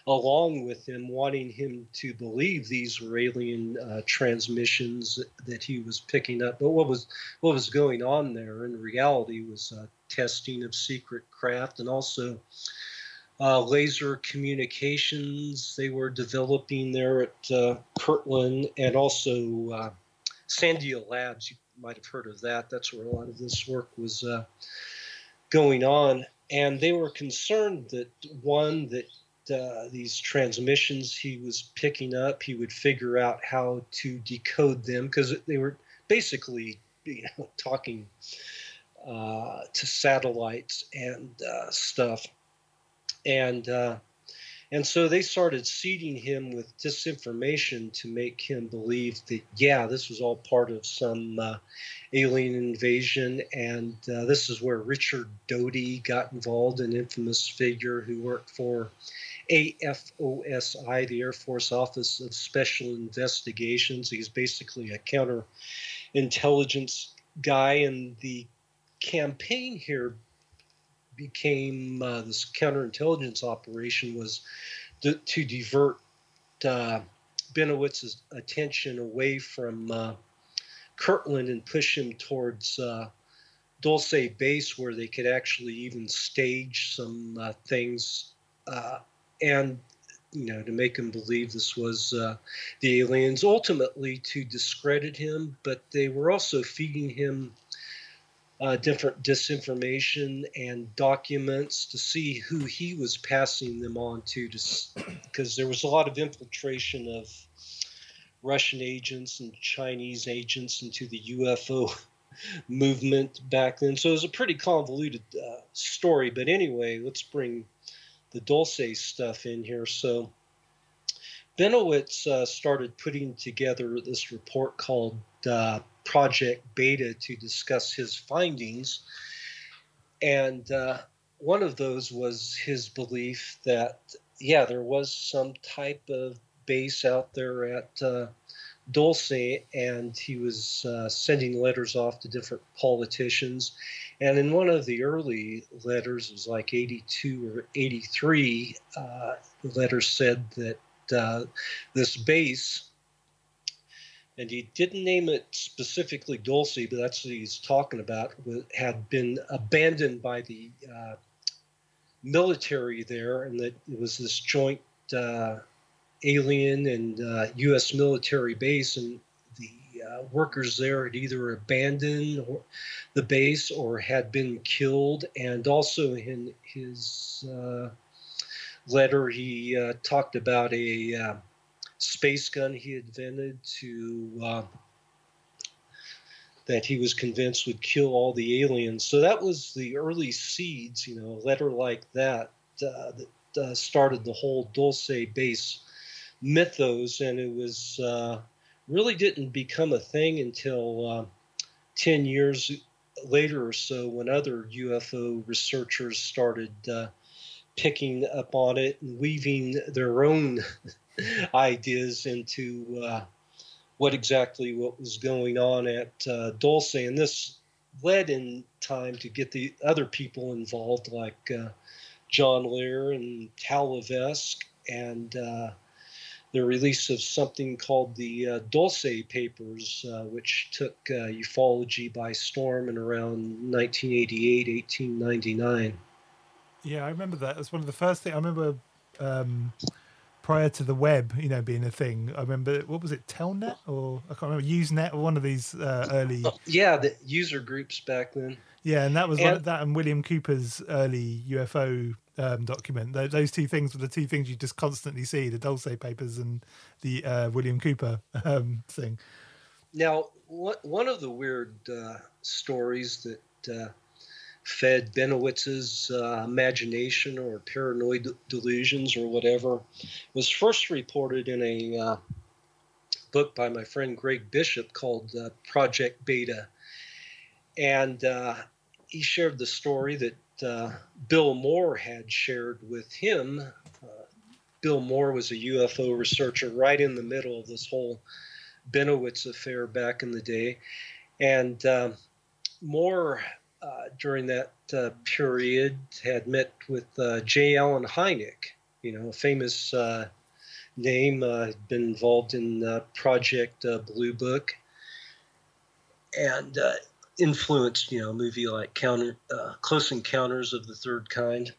along with him, wanting him to believe these were alien uh, transmissions that he was picking up. But what was what was going on there in reality was uh, testing of secret craft and also. Uh, laser communications they were developing there at Kirtland, and also Sandia Labs, you might have heard of that. That's where a lot of this work was uh, going on. And they were concerned that one, that uh, these transmissions he was picking up, he would figure out how to decode them because they were basically you know, *laughs* talking uh, to satellites and uh, stuff. and uh, and so they started seeding him with disinformation to make him believe that yeah, this was all part of some uh, alien invasion, and this is where Richard Doty got involved, an infamous figure who worked for AFOSI, the Air Force Office of Special Investigations. He's basically a counterintelligence guy, and the campaign here became uh, this counterintelligence operation was to, to divert uh, Bennewitz's attention away from uh, Kirtland and push him towards uh, Dulce Base, where they could actually even stage some uh, things uh, and you know to make him believe this was uh, the aliens ultimately to discredit him but they were also feeding him uh, different disinformation and documents to see who he was passing them on to because there was a lot of infiltration of russian agents and chinese agents into the ufo *laughs* movement back then. So it was a pretty convoluted uh, story but anyway let's bring the Dulce stuff in here. So Bennewitz uh, started putting together this report called uh, Project Beta to discuss his findings. And uh, one of those was his belief that, yeah, there was some type of base out there at uh, Dulce, and he was uh, sending letters off to different politicians. And in one of the early letters, it was like 82 or 83, uh, the letter said that uh, this base, and he didn't name it specifically Dulce, but that's what he's talking about, had been abandoned by the uh, military there, and that it was this joint uh, alien and U.S. Uh, military base, and the uh, workers there had either abandoned or, the base or had been killed. And also in his uh, letter, he uh, talked about a uh, space gun he invented to that he was convinced would kill all the aliens. So that was the early seeds, you know, a letter like that uh, that uh, started the whole Dulce base mythos, and it was uh, really didn't become a thing until uh, 10 years later or so when other UFO researchers started uh, picking up on it and weaving their own *laughs* ideas into uh, what exactly what was going on at uh, Dulce. And this led in time to get the other people involved, like uh, John Lear and Hal Levesque and uh, the release of something called the uh, Dulce Papers, uh, which took uh, ufology by storm in around 1988, 1899. Yeah, I remember that. It was one of the first things I remember um, prior to the web, you know, being a thing. I remember what was it, Telnet or I can't remember, Usenet or one of these uh, early. Oh, yeah, the user groups back then. Yeah, and that was and, that and William Cooper's early UFO um, document. Those two things were the two things you just constantly see: the Dulce papers and the uh, William Cooper um, thing. Now, one of the weird uh, stories that uh, fed Bennewitz's uh, imagination or paranoid delusions or whatever was first reported in a uh, book by my friend Greg Bishop called uh, Project Beta. And he shared the story that uh, Bill Moore had shared with him. Uh, Bill Moore was a UFO researcher right in the middle of this whole Bennewitz affair back in the day. And uh, Moore, during that uh, period, had met with uh, J. Allen Hynek, you know, a famous name, uh, been involved in Project Blue Book. And influenced, you know, a movie like Counter, uh, Close Encounters of the Third Kind.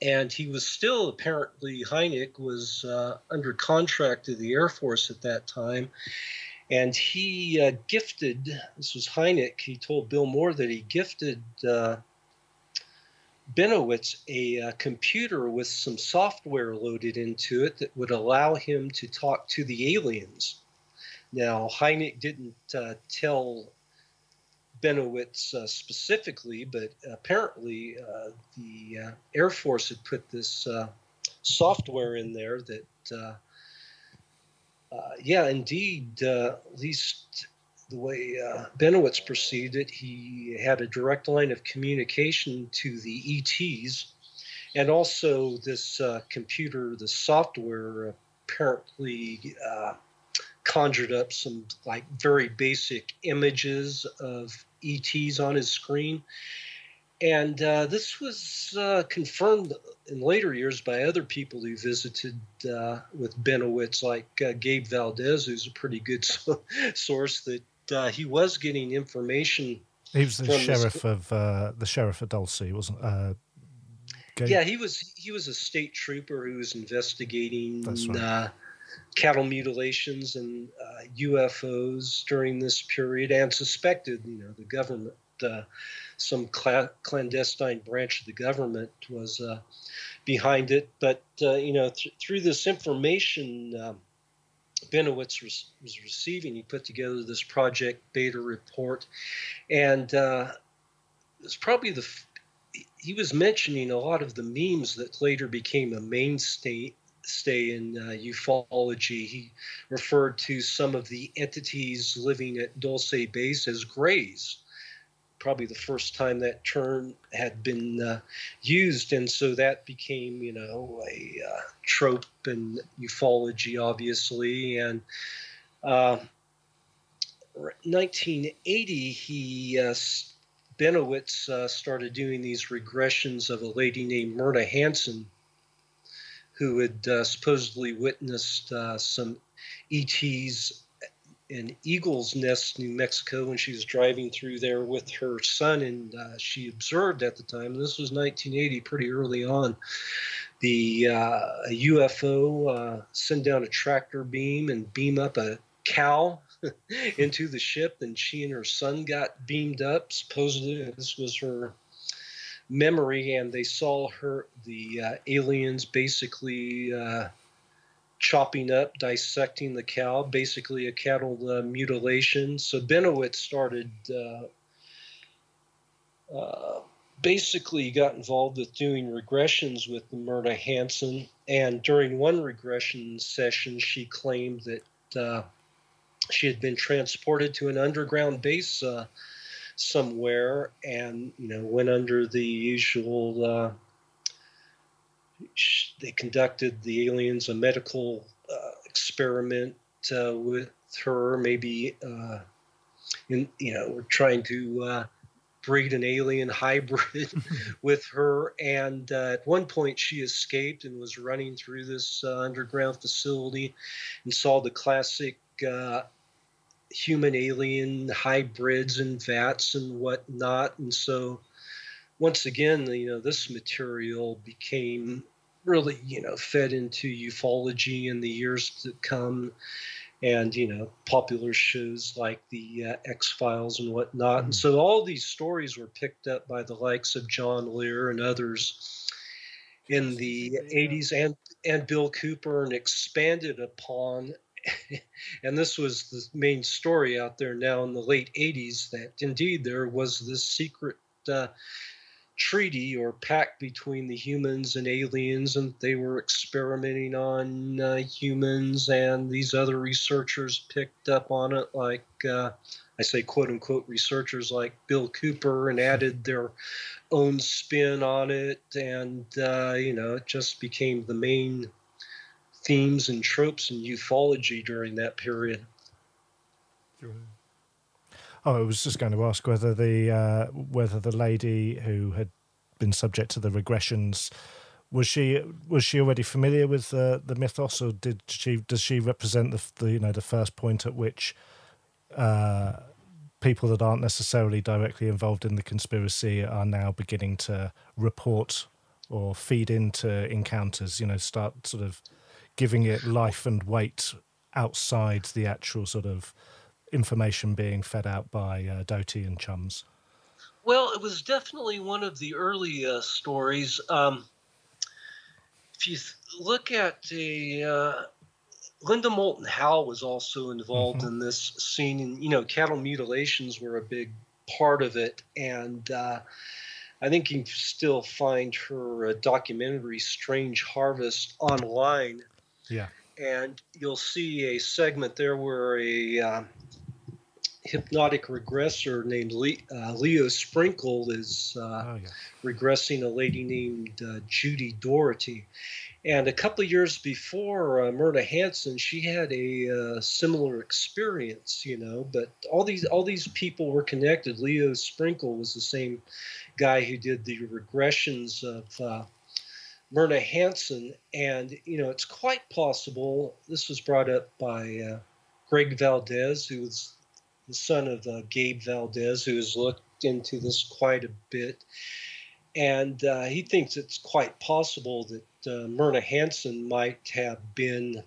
And he was still apparently Hynek was uh, under contract to the Air Force at that time, and he uh, gifted. This was Hynek. He told Bill Moore that he gifted uh, Bennewitz a, a, uh, computer with some software loaded into it that would allow him to talk to the aliens. Now, Hynek didn't uh, tell Bennewitz uh, specifically, but apparently uh, the uh, Air Force had put this uh, software in there that, uh, uh, yeah, indeed, at least the way Bennewitz perceived it, he had a direct line of communication to the ETs. And also, this computer, the software apparently conjured up some like very basic images of ETs on his screen. And uh, this was uh, confirmed in later years by other people who visited uh, with Bennewitz, like uh, Gabe Valdez, who's a pretty good *laughs* source, that uh, he was getting information. He was the sheriff this... of uh, the sheriff of Dulce, wasn't? Gabe? Yeah, he was. He was a state trooper who was investigating right cattle mutilations and uh, UFOs during this period, and suspected, you know, the government, uh, some cl- clandestine branch of the government was uh, behind it. But uh, you know, th- through this information. Um, Bennewitz was, was, receiving. He put together this Project Beta report, and uh, it's probably the he was mentioning a lot of the memes that later became a mainstay stay in uh, ufology, he referred to some of the entities living at Dulce Base as grays. Probably the first time that term had been uh, used, and so that became, you know, a uh, trope in ufology, obviously. And 1980, uh, he uh, Bennewitz uh, started doing these regressions of a lady named Myrna Hansen who had uh, supposedly witnessed uh, some ETs in Eagles Nest, New Mexico, when she was driving through there with her son, and uh, she observed at the time. This was 1980, pretty early on. The uh, UFO uh, send down a tractor beam and beam up a cow *laughs* into the ship, and she and her son got beamed up. Supposedly, this was her memory, and they saw her the uh, aliens basically uh, chopping up, dissecting the cow, basically a cattle uh, mutilation. So Bennewitz started. Uh, uh, basically got involved with doing regressions with Myrna Hansen, and during one regression session, she claimed that uh, she had been transported to an underground base somewhere and you know went under the usual uh, they conducted the aliens a medical uh, experiment uh, with her maybe uh, in you know we're trying to uh, breed an alien hybrid *laughs* with her. And uh, at one point she escaped and was running through this underground facility and saw the classic human alien hybrids and vats and whatnot. And so, once again, you know, this material became really, you know, fed into ufology in the years to come. And, you know, popular shows like the uh, X Files and whatnot. Mm-hmm. And so all these stories were picked up by the likes of John Lear and others in the 80s and, and Bill Cooper and expanded upon *laughs* and this was the main story out there now in the late 80s that indeed there was this secret uh, treaty or pact between the humans and aliens, and they were experimenting on uh, humans, and these other researchers picked up on it, like uh, I say, quote unquote, researchers like Bill Cooper, and added their own spin on it, and uh, you know, it just became the main themes and tropes in ufology during that period. Oh, I was just going to ask whether the uh, whether the lady who had been subject to the regressions was she was she already familiar with uh, the mythos, or did she does she represent the, the you know the first point at which uh, people that aren't necessarily directly involved in the conspiracy are now beginning to report or feed into encounters? You know, start sort of giving it life and weight outside the actual sort of information being fed out by uh, Doty and chums? Well, it was definitely one of the early uh, stories. Um, if you th- look at the uh, Linda Moulton Howe was also involved mm-hmm. in this scene, and you know, cattle mutilations were a big part of it. And uh, I think you can still find her uh, documentary Strange Harvest online. Yeah. And you'll see a segment there where a uh, hypnotic regressor named uh, Leo Sprinkle is uh, oh, yeah. regressing a lady named uh, Judy Doraty. And a couple of years before uh, Myrna Hansen, she had a uh, similar experience, you know. But all these all these people were connected. Leo Sprinkle was the same guy who did the regressions of uh, Myrna Hansen, and you know it's quite possible. This was brought up by uh, Greg Valdez, who was the son of uh, Gabe Valdez, who has looked into this quite a bit, and uh, he thinks it's quite possible that uh, Myrna Hansen might have been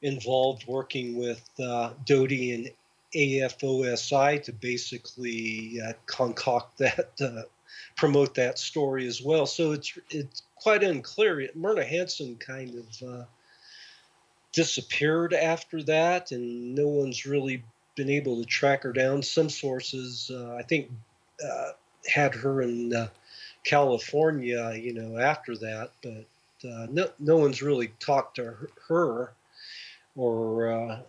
involved working with uh, Doty and AFOSI to basically uh, concoct that, promote that story as well. So it's it's quite unclear. Myrna Hansen kind of uh, disappeared after that, and no one's really been able to track her down. Some sources, uh, I think, uh, had her in California, you know, after that, but uh, no, no one's really talked to her or uh,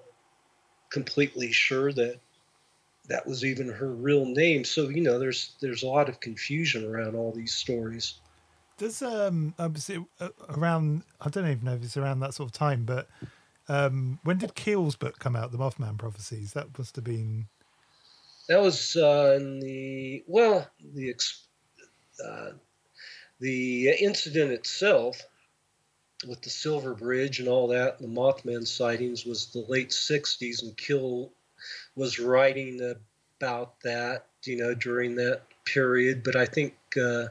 completely sure that that was even her real name. So you know, there's there's a lot of confusion around all these stories. Does um uh, around I don't even know if it's around that sort of time, but um when did Keel's book come out, The Mothman Prophecies? That must have been. That was uh, in the well the uh, the incident itself with the Silver Bridge and all that, the Mothman sightings was the late 60s, and Keel was writing about that, you know, during that period. But I think uh,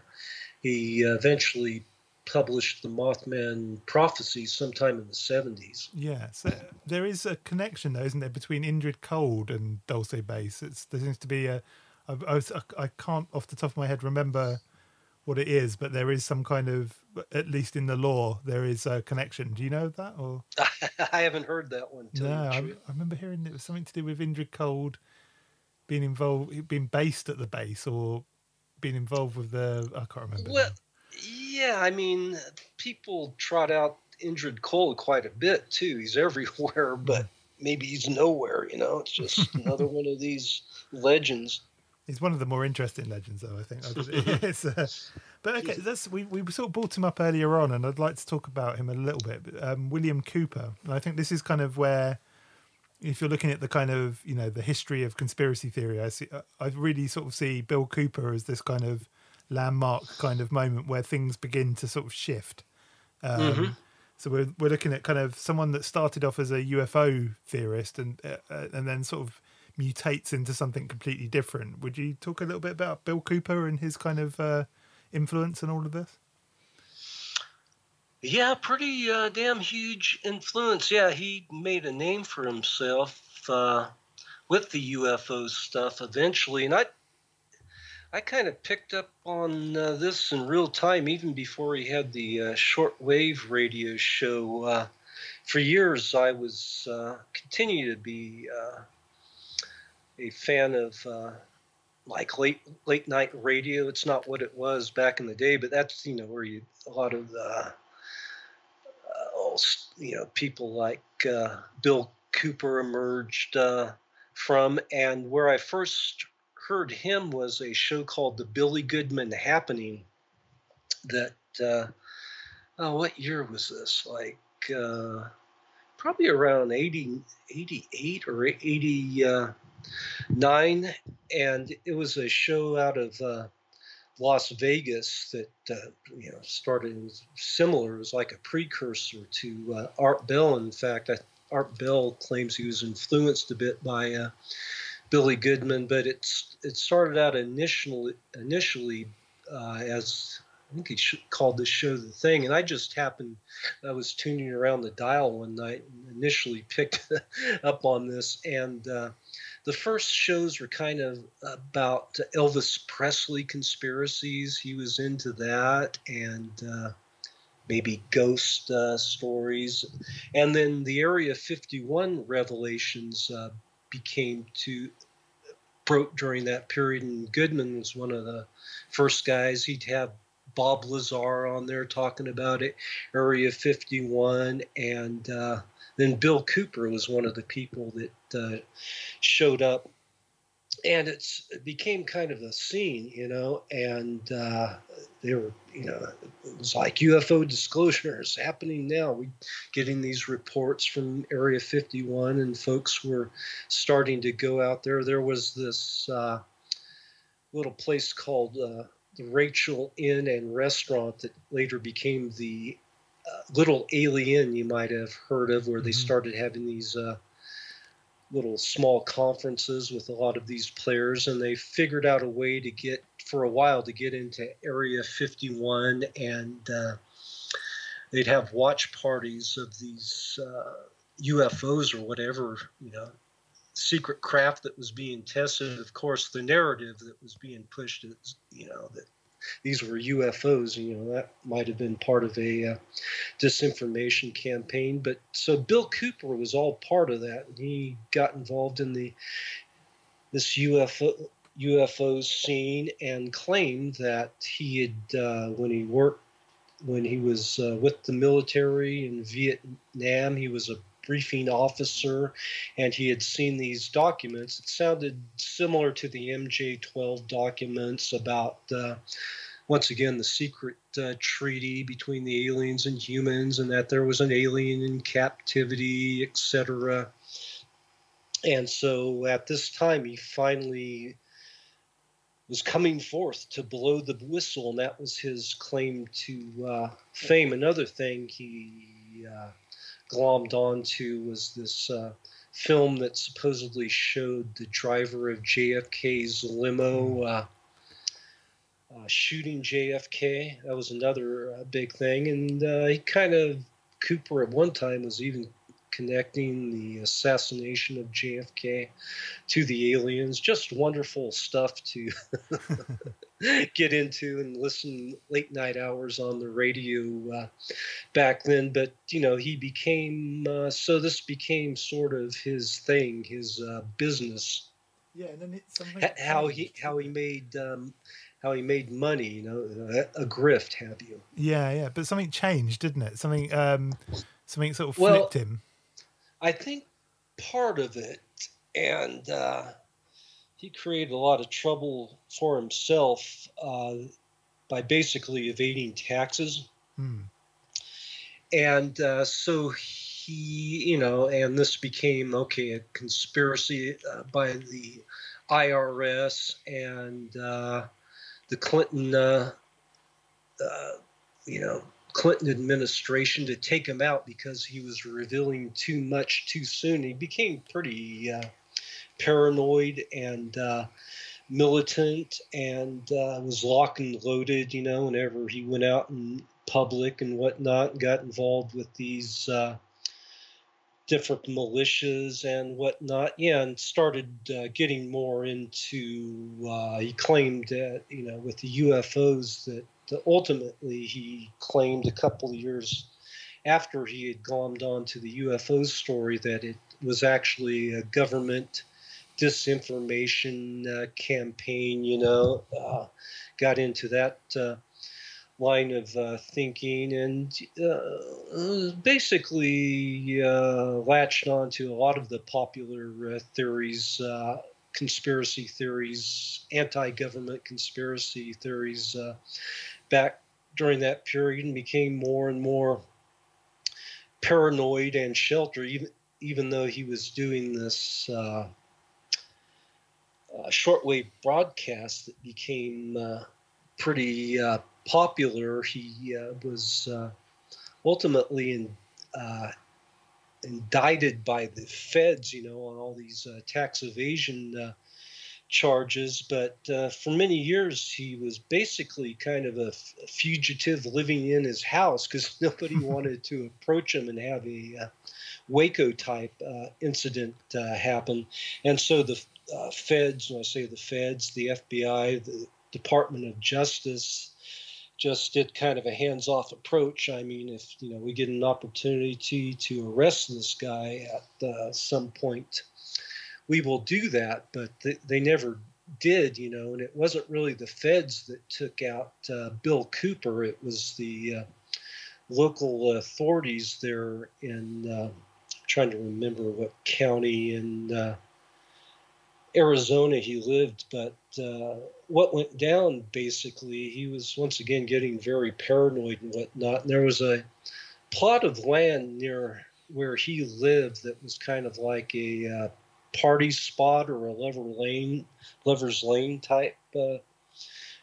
he eventually published the Mothman prophecies sometime in the 70s. Yeah, so there is a connection, though, isn't there, between Indrid Cold and Dulce Base? It's, there seems to be a. I, I, was, I can't off the top of my head remember what it is, but there is some kind of, at least in the lore, there is a connection. Do you know that? Or *laughs* I haven't heard that one. No, I, I, remember hearing it was something to do with Indrid Cold being involved, being based at the base, or being involved with the. I can't remember. Well, yeah, I mean, people trot out Indrid Cold quite a bit too. He's *laughs* everywhere, but hmm. maybe he's nowhere. You know, it's just *laughs* another one of these legends. He's one of the more interesting legends, though. I think. *laughs* it's, uh, but okay, that's we we sort of brought him up earlier on, and I'd like to talk about him a little bit. Um, William Cooper, and I think this is kind of where, if you're looking at the kind of you know the history of conspiracy theory, I see I really sort of see Bill Cooper as this kind of landmark kind of moment where things begin to sort of shift. Um, mm-hmm. So we're we're looking at kind of someone that started off as a UFO theorist and uh, and then sort of mutates into something completely different. Would you talk a little bit about Bill Cooper and his kind of uh, influence and all of this? Yeah, pretty uh, damn huge influence. Yeah, he made a name for himself uh, with the UFO stuff eventually, and I, I kind of picked up on uh, this in real time even before he had the uh, shortwave radio show. Uh, for years, I was uh, continue to be a fan of uh, like late late night radio. It's not what it was back in the day, but that's you know where you a lot of the uh, you know people like uh, Bill Cooper emerged uh, from, and where I first heard him was a show called The Billy Goodman Happening. That uh, oh, what year was this? Like uh, probably around 80, 88 or 80 nine, and it was a show out of uh, Las Vegas that uh, you know started similar. It was like a precursor to uh, Art Bell. In fact, I, Art Bell claims he was influenced a bit by uh, Billy Goodman, but it's it started out initially initially uh, as I think he called this show the thing, and I just happened. I was tuning around the dial one night and initially picked *laughs* up on this, and uh, the first shows were kind of about Elvis Presley conspiracies. He was into that, and uh, maybe ghost uh, stories, and then the Area 51 revelations uh, became to broke during that period, and Goodman was one of the first guys. He'd have Bob Lazar on there talking about it, Area 51, and uh, then Bill Cooper was one of the people that uh, showed up. And it's it became kind of a scene, you know, and uh, they were, you know, it was like UFO disclosures happening now. We getting these reports from Area 51, and folks were starting to go out there. There was this uh, little place called uh, the Rachel Inn and Restaurant that later became the uh, Little A'Le'Inn, you might have heard of, where they Mhm. started having these uh, little small conferences with a lot of these players, and they figured out a way to get, for a while, to get into Area 51, and uh, they'd have watch parties of these uh, UFOs or whatever, you know, secret craft that was being tested. Of course, the narrative that was being pushed is, you know, that these were UFOs. You know, that might have been part of a uh, disinformation campaign. But so Bill Cooper was all part of that, and he got involved in the this UFO UFO scene and claimed that he had uh, when he worked when he was uh, with the military in Vietnam, he was a briefing officer and he had seen these documents. It sounded similar to the MJ 12 documents about, uh, once again, the secret uh, treaty between the aliens and humans, and that there was an alien in captivity, etc. And so at this time, he finally was coming forth to blow the whistle, and that was his claim to uh, fame. Another thing he uh, glommed onto was this uh, film that supposedly showed the driver of JFK's limo uh, uh, shooting JFK. That was another uh, big thing, and uh, he kind of Cooper at one time was even connecting the assassination of JFK to the aliens. Just wonderful stuff to *laughs* get into and listen late night hours on the radio uh, back then. But you know, he became uh, so this became sort of his thing, his uh, business. Yeah, and then it's something. How he how he made um, how he made money. You know, a, a grift, have you? Yeah, yeah, but something changed, didn't it? Something, um, something sort of Well- flipped him. I think part of it, and uh, he created a lot of trouble for himself uh, by basically evading taxes. Hmm. And uh, so he, you know, and this became okay a conspiracy uh, by the IRS and uh, the Clinton, uh, uh, you know, Clinton administration to take him out because he was revealing too much too soon. He became pretty uh, paranoid and uh, militant and uh, was lock and loaded, you know, whenever he went out in public and whatnot, got involved with these uh, different militias and whatnot. Yeah, and started uh, getting more into, uh, he claimed that, you know, with the UFOs that ultimately he claimed a couple of years after he had glommed on to the UFO story that it was actually a government disinformation uh, campaign, you know, uh, got into that uh, line of uh, thinking and uh, basically uh, latched on to a lot of the popular theories, conspiracy theories, anti government conspiracy theories back during that period and became more and more paranoid and sheltered, even, even though he was doing this. Uh, uh, shortwave broadcast that became uh, pretty uh, popular. He uh, was uh, ultimately in, indicted by the feds, you know, on all these tax evasion charges. But uh, for many years, he was basically kind of a, f- a fugitive living in his house because *laughs* nobody *laughs* wanted to approach him and have a uh, Waco type uh, incident uh, happen. And so the uh, feds, when I say the feds, the FBI, the Department of Justice, just did kind of a hands-off approach. I mean, if you know we get an opportunity to, to arrest this guy at uh, some point, we will do that, but they, they never did, you know, and it wasn't really the feds that took out uh, Bill Cooper. It was the uh, local authorities there in, uh, trying to remember what county in uh, Arizona he lived, but uh, what went down basically, he was once again getting very paranoid and whatnot. And there was a plot of land near where he lived that was kind of like a uh, party spot or a lover lane, lover's lane type uh,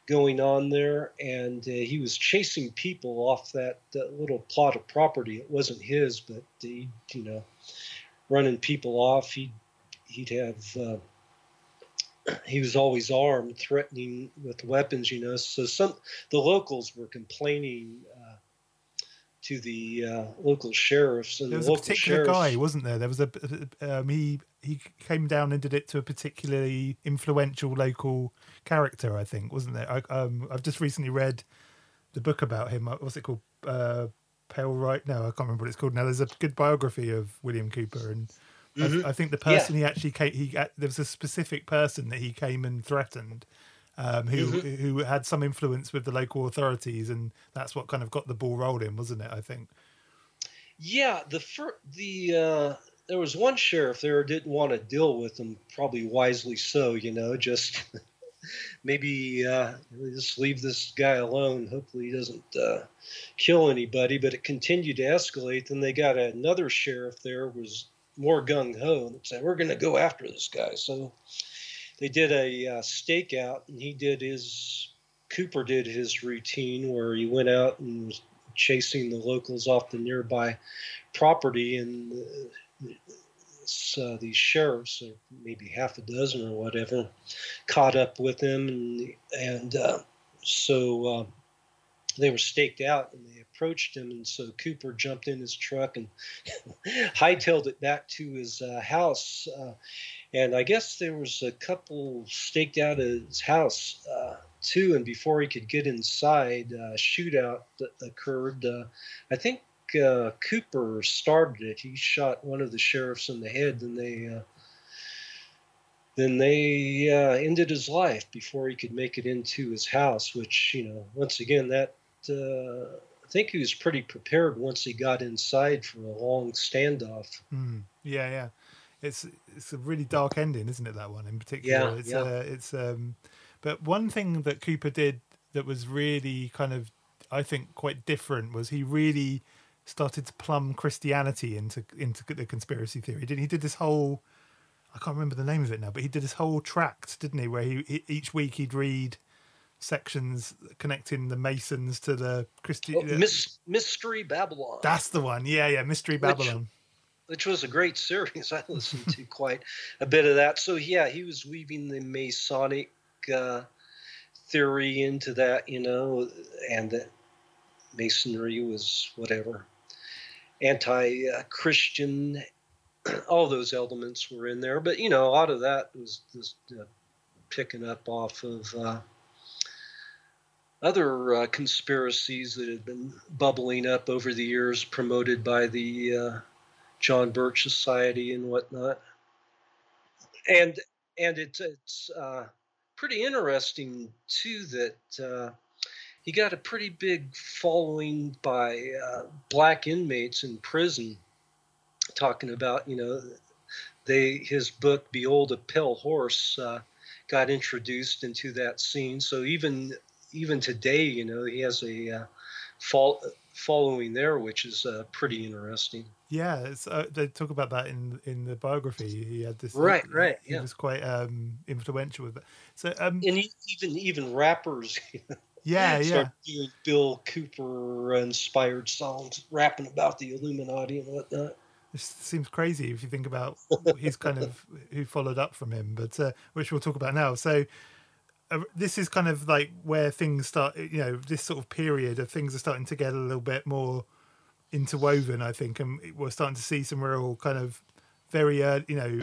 going on there, and uh, he was chasing people off that, that, little plot of property. It wasn't his, but he, you know, running people off. He'd he'd have. Uh, he was always armed, threatening with weapons, you know. So some the locals were complaining uh, to the uh, local sheriffs. And there was the a particular sheriffs, guy, wasn't there? There was a um, he he came down and did it to a particularly influential local character, I think, wasn't there? I, um, I've just recently read the book about him. What's it called? Uh, Pale Right? No, I can't remember what it's called now. There's a good biography of William Cooper, and Mhm. I, I think the person he actually came, he there was a specific person that he came and threatened. Um, who who had some influence with the local authorities, and that's what kind of got the ball rolling, wasn't it? I think. Yeah, the fir- the uh, there was one sheriff there didn't want to deal with him, probably wisely so. You know, just *laughs* maybe uh, just leave this guy alone. Hopefully, he doesn't uh, kill anybody. But it continued to escalate. Then they got another sheriff there was more gung ho and said, "We're going to go after this guy." So they did a uh, stakeout, and he did his. Cooper did his routine where he went out and was chasing the locals off the nearby property, and uh, these sheriffs, or maybe half a dozen or whatever, caught up with him, and and uh, so uh, they were staked out, and they approached him, and so Cooper jumped in his truck and *laughs* hightailed it back to his uh, house. Uh, and I guess there was a couple staked out at his house uh, too. And before he could get inside, a shootout occurred. Uh, I think uh, Cooper started it. He shot one of the sheriffs in the head, and they uh, then they uh, ended his life before he could make it into his house. Which you know, once again, that uh, I think he was pretty prepared once he got inside for a long standoff. Mm, yeah, yeah. It's it's a really dark ending, isn't it? That one in particular. Yeah, it's yeah. Uh, it's um, but one thing that Cooper did that was really kind of, I think, quite different was he really started to plumb Christianity into into the conspiracy theory. Didn't he did this whole I can't remember the name of it now, but he did this whole tract, didn't he? Where he, he each week he'd read sections connecting the Masons to the Christian. Oh, Miss, Mystery Babylon. That's the one. Yeah, yeah. Mystery Which- Babylon. which was a great series. *laughs* I listened to quite a bit of that. So yeah, he was weaving the Masonic uh, theory into that, you know, and that Masonry was whatever anti-Christian. *clears throat* All those elements were in there, but you know, a lot of that was just uh, picking up off of. Uh, other uh, conspiracies that had been bubbling up over the years, promoted by the uh, John Birch Society and whatnot. And and it's it's uh, pretty interesting too that uh, he got a pretty big following by uh, black inmates in prison, talking about you know they his book "Behold a Pale Horse" uh, got introduced into that scene. So even even today, you know, he has a uh, fol- following there, which is uh, pretty interesting. Yeah, it's, uh, they talk about that in in the biography. He had this Right, he- right, He yeah. was quite um, influential with it. So um, And even even rappers *laughs* yeah, yeah, doing Bill Cooper inspired songs, rapping about the Illuminati and whatnot. This seems crazy if you think about *laughs* his kind of who followed up from him, but uh, which we'll talk about now. So this is kind of like where things start. You know, this sort of period of things are starting to get a little bit more interwoven. I think, and we're starting to see some real kind of very, uh, you know,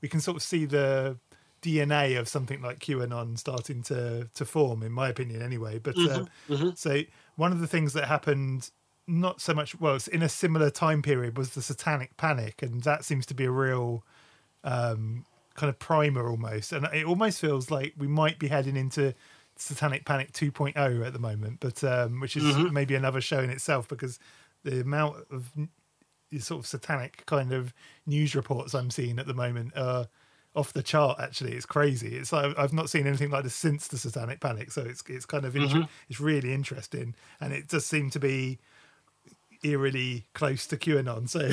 we can sort of see the DNA of something like QAnon starting to to form, in my opinion, anyway. But uh, mhm. so one of the things that happened, not so much well, it's in a similar time period, was the Satanic Panic, and that seems to be a real um, kind of primer almost, and it almost feels like we might be heading into Satanic Panic 2.0 at the moment, but um, which is Mhm. maybe another show in itself because the amount of sort of satanic kind of news reports I'm seeing at the moment are off the chart. Actually, it's crazy. It's like I've not seen anything like this since the Satanic Panic, so it's it's kind of inter- it's really interesting, and it does seem to be eerily close to QAnon. So,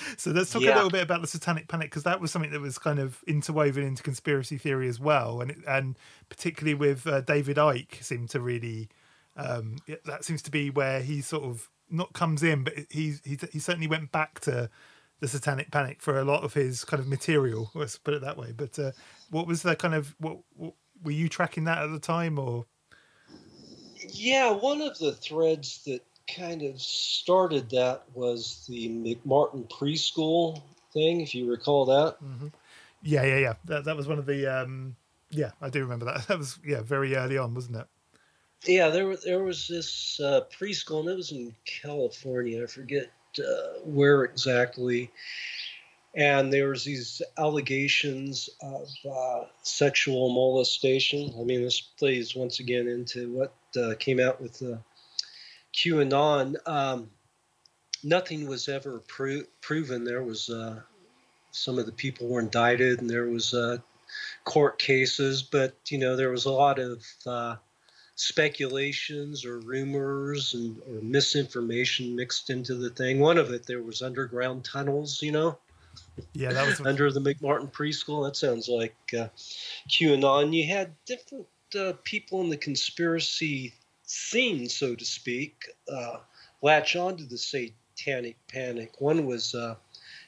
*laughs* so let's talk a little bit about the Satanic Panic because that was something that was kind of interwoven into conspiracy theory as well, and it, and particularly with uh, David Icke seemed to really um, that seems to be where he sort of not comes in, but he he he certainly went back to the Satanic Panic for a lot of his kind of material. Let's put it that way. But uh, what was the kind of what, what were you tracking that at the time or? Yeah, one of the threads that kind of started that was the McMartin preschool thing, if you recall that. Yeah, yeah, yeah. That that was one of the um yeah, I do remember that. *laughs* That was yeah, very early on, wasn't it? Yeah, there wa- there was this uh, preschool, and it was in California. I forget uh, where exactly. And there was these allegations of uh, sexual molestation. I mean, this plays once again into what uh, came out with uh, QAnon. Um, nothing was ever pro- proven. There was uh, some of the people were indicted, and there was uh, court cases, but you know there was a lot of uh, speculations or rumors and or misinformation mixed into the thing. One of it there was underground tunnels, you know, Yeah, that was *laughs* under the McMartin preschool. That sounds like uh, QAnon. You had different uh, people in the conspiracy scene, so to speak, uh, latch onto the satanic panic. One was uh,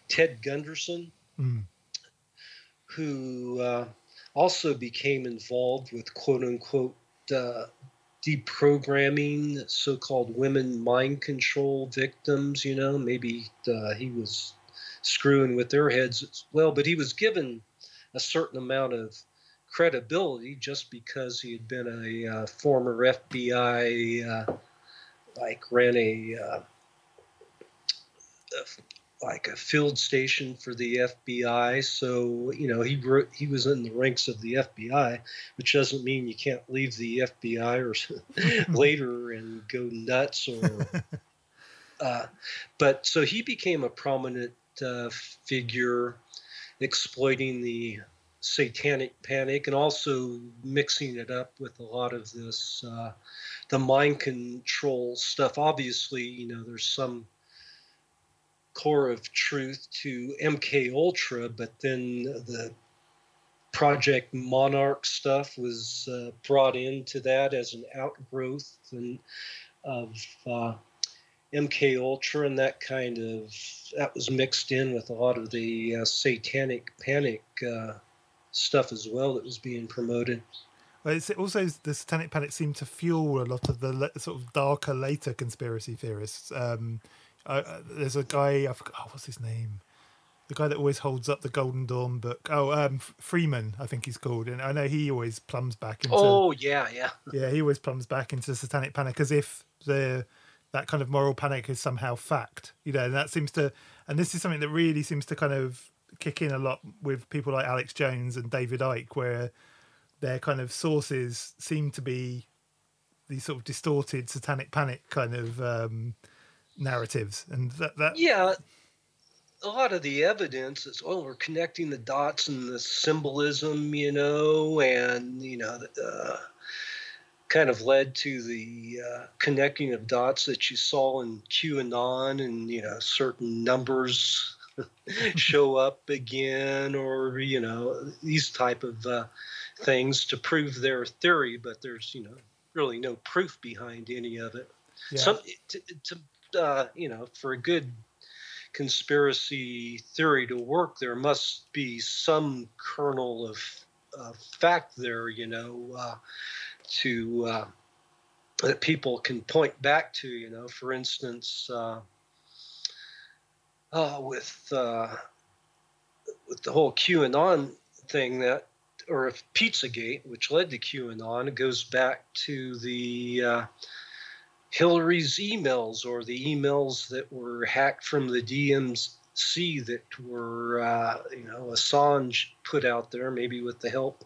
Ted Gunderson, Mm. who uh, also became involved with quote unquote uh, deprogramming so called women mind control victims. You know, maybe uh, he was screwing with their heads as well, but he was given a certain amount of credibility just because he had been a uh, former FBI, uh, like ran a, uh, like a field station for the FBI. So you know he wrote, he was in the ranks of the FBI, which doesn't mean you can't leave the FBI or *laughs* later and go nuts or. *laughs* Uh, but so he became a prominent uh, figure, exploiting the satanic panic and also mixing it up with a lot of this uh, the mind control stuff. Obviously, you know, there's some core of truth to MK Ultra, but then the Project Monarch stuff was uh, brought into that as an outgrowth and of uh, MK Ultra, and that kind of that was mixed in with a lot of the uh, satanic panic uh, stuff as well that was being promoted. Well, it's also the Satanic Panic seemed to fuel a lot of the le- sort of darker later conspiracy theorists. Um, uh, uh, there's a guy I forgot, oh, what's his name? The guy that always holds up the Golden Dawn book. Oh, um, Freeman, I think he's called, and I know he always plumbs back into. Oh yeah, yeah. Yeah, he always plumbs back into Satanic Panic as if the that kind of moral panic is somehow fact. You know, and that seems to, and this is something that really seems to kind of kick in a lot with people like Alex Jones and David Icke, where their kind of sources seem to be these sort of distorted Satanic Panic kind of um, narratives, and that that Yeah, a lot of the evidence is, oh, we're connecting the dots and the symbolism, you know, and, you know, uh, kind of led to the uh, connecting of dots that you saw in QAnon and, you know, certain numbers show up again or, you know, these type of uh, things to prove their theory, but there's, you know, really no proof behind any of it. yeah. Some, to, to uh, you know, for a good conspiracy theory to work, there must be some kernel of uh, fact there, you know, uh, to uh, that people can point back to. You know, for instance, uh, with uh, with the whole QAnon thing that. Or if Pizzagate, which led to QAnon, goes back to the uh, Hillary's emails or the emails that were hacked from the see that were, uh, you know, Assange put out there, maybe with the help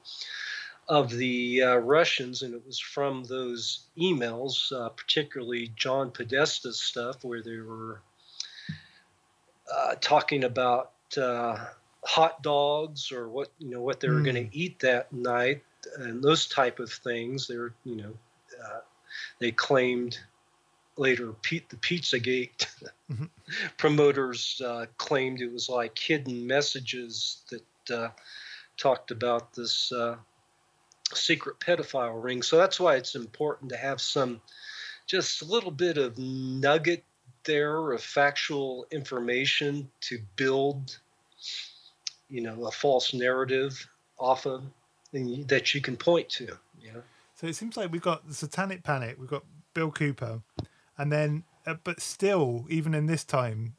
of the uh, Russians, and it was from those emails, uh, particularly John Podesta's stuff, where they were uh, talking about uh, hot dogs or what you know what they were mm. going to eat that night, and those type of things. They're you know uh, they claimed later Pete the Pizzagate mm-hmm. *laughs* promoters uh, claimed it was like hidden messages that talked about this secret pedophile ring. So that's why it's important to have some just a little bit of nugget there of factual information to build you know a false narrative off of that you can point to yeah so it seems like we've got the satanic panic we've got bill cooper and then uh, but still even in this time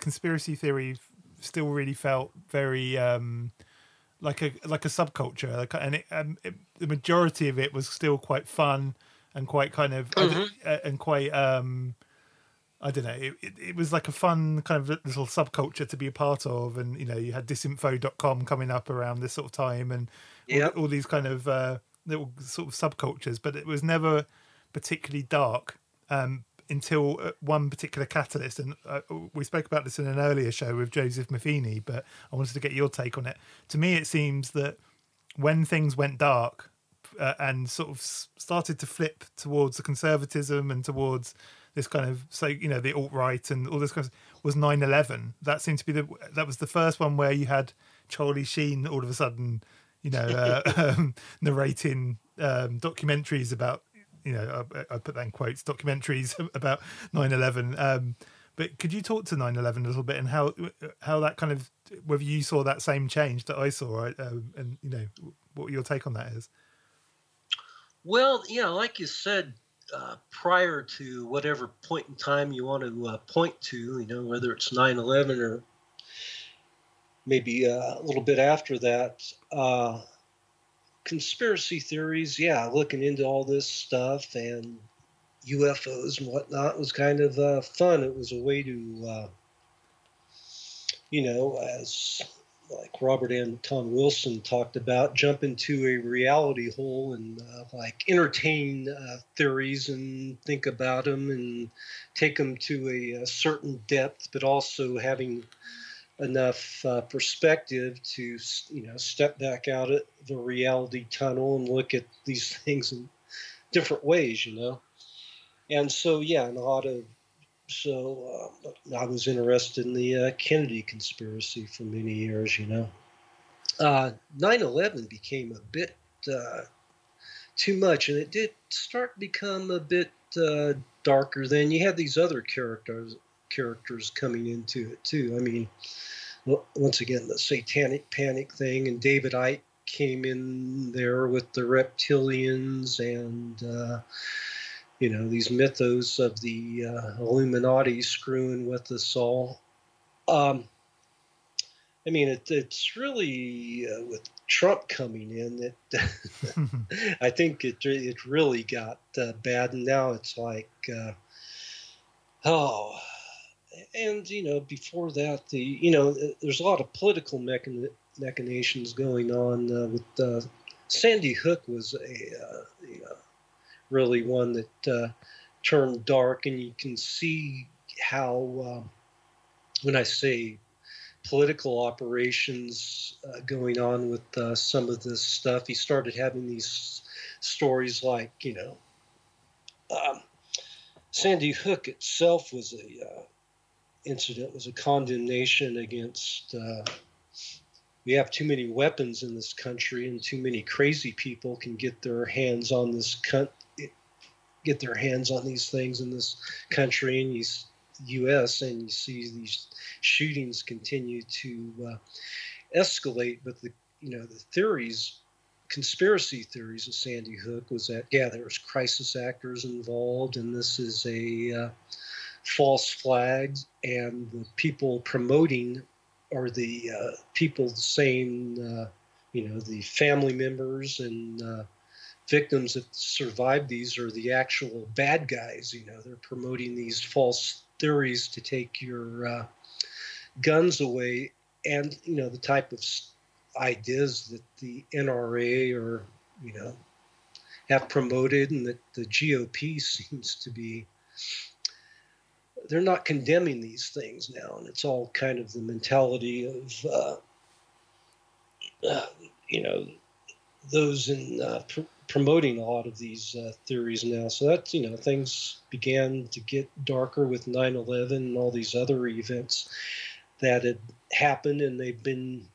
conspiracy theory still really felt very um like a like a subculture, like and it, um, it, the majority of it was still quite fun and quite kind of mm-hmm. uh, and quite um I don't know. It, it, it, was like a fun kind of little subculture to be a part of, and you know, you had disinfo.com coming up around this sort of time, and yep. all, all, these kind of uh, little sort of subcultures. But it was never particularly dark. Um, until uh, one particular catalyst. And uh, we spoke about this in an earlier show with Joseph Matheny, but I wanted to get your take on it. To me, it seems that when things went dark uh, and sort of started to flip towards the conservatism and towards this kind of so you know the alt right and all this kind of was 9-11 that seemed to be the that was the first one where you had charlie sheen all of a sudden you know *laughs* uh, um, narrating um, documentaries about you know, I, I, put that in quotes, documentaries *laughs* about 9/11. Um, but could you talk to 9/11 a little bit and how how that kind of whether you saw that same change that I saw, uh, and you know what your take on that is? Well, yeah, like you said, uh, prior to whatever point in time you want to uh, point to, you know, whether it's 9 11 or maybe uh, a little bit after that, uh, conspiracy theories, yeah, looking into all this stuff and UFOs and whatnot was kind of uh, fun. It was a way to, you know, as like Robert Anton Wilson talked about, jump into a reality hole and uh, like entertain uh, theories and think about them and take them to a, a certain depth, but also having enough uh, perspective to you know step back out of the reality tunnel and look at these *laughs* things in different ways you know? And so yeah and a lot of so uh, i was interested in the uh, kennedy conspiracy for many years you know 9-11 uh, became a bit uh, too much and it did start to become a bit uh, darker then you had these other characters characters coming into it too. I mean, once again, the satanic panic thing, and David Icke came in there with the reptilians and uh, you know these mythos of the uh, Illuminati screwing with us all. Um, I mean, it, it's really uh, with Trump coming in that *laughs* I think it it really got uh, bad, and now it's like, uh, oh, and you know before that the you know there's a lot of political mechan- machinations going on uh, with uh, Sandy Hook was a, a uh, really one that uh, turned dark and you can see how um, when I say political operations uh, going on with some of this stuff he started having these stories like you know um, Sandy Hook itself was a incident was a condemnation against. Uh, we have too many weapons in this country, and too many crazy people can get their hands on this get their hands on these things in this country and these U.S. and you see these shootings continue to uh, escalate. But the you know the theories, conspiracy theories of Sandy Hook was that yeah there was crisis actors involved, and this is a uh, false flag and the people promoting are the uh, people saying, uh, you know, the family members and uh, victims that survived these are the actual bad guys. You know, they're promoting these false theories to take your uh, guns away, and you know the type of ideas that the NRA or you know have promoted, and that the GOP seems to be. They're not condemning these things now, and it's all kind of the mentality of, uh, uh, you know, those in uh, pr- promoting a lot of these uh, theories now. So that you know things began to get darker with 9/11 and all these other events that had happened, and they've been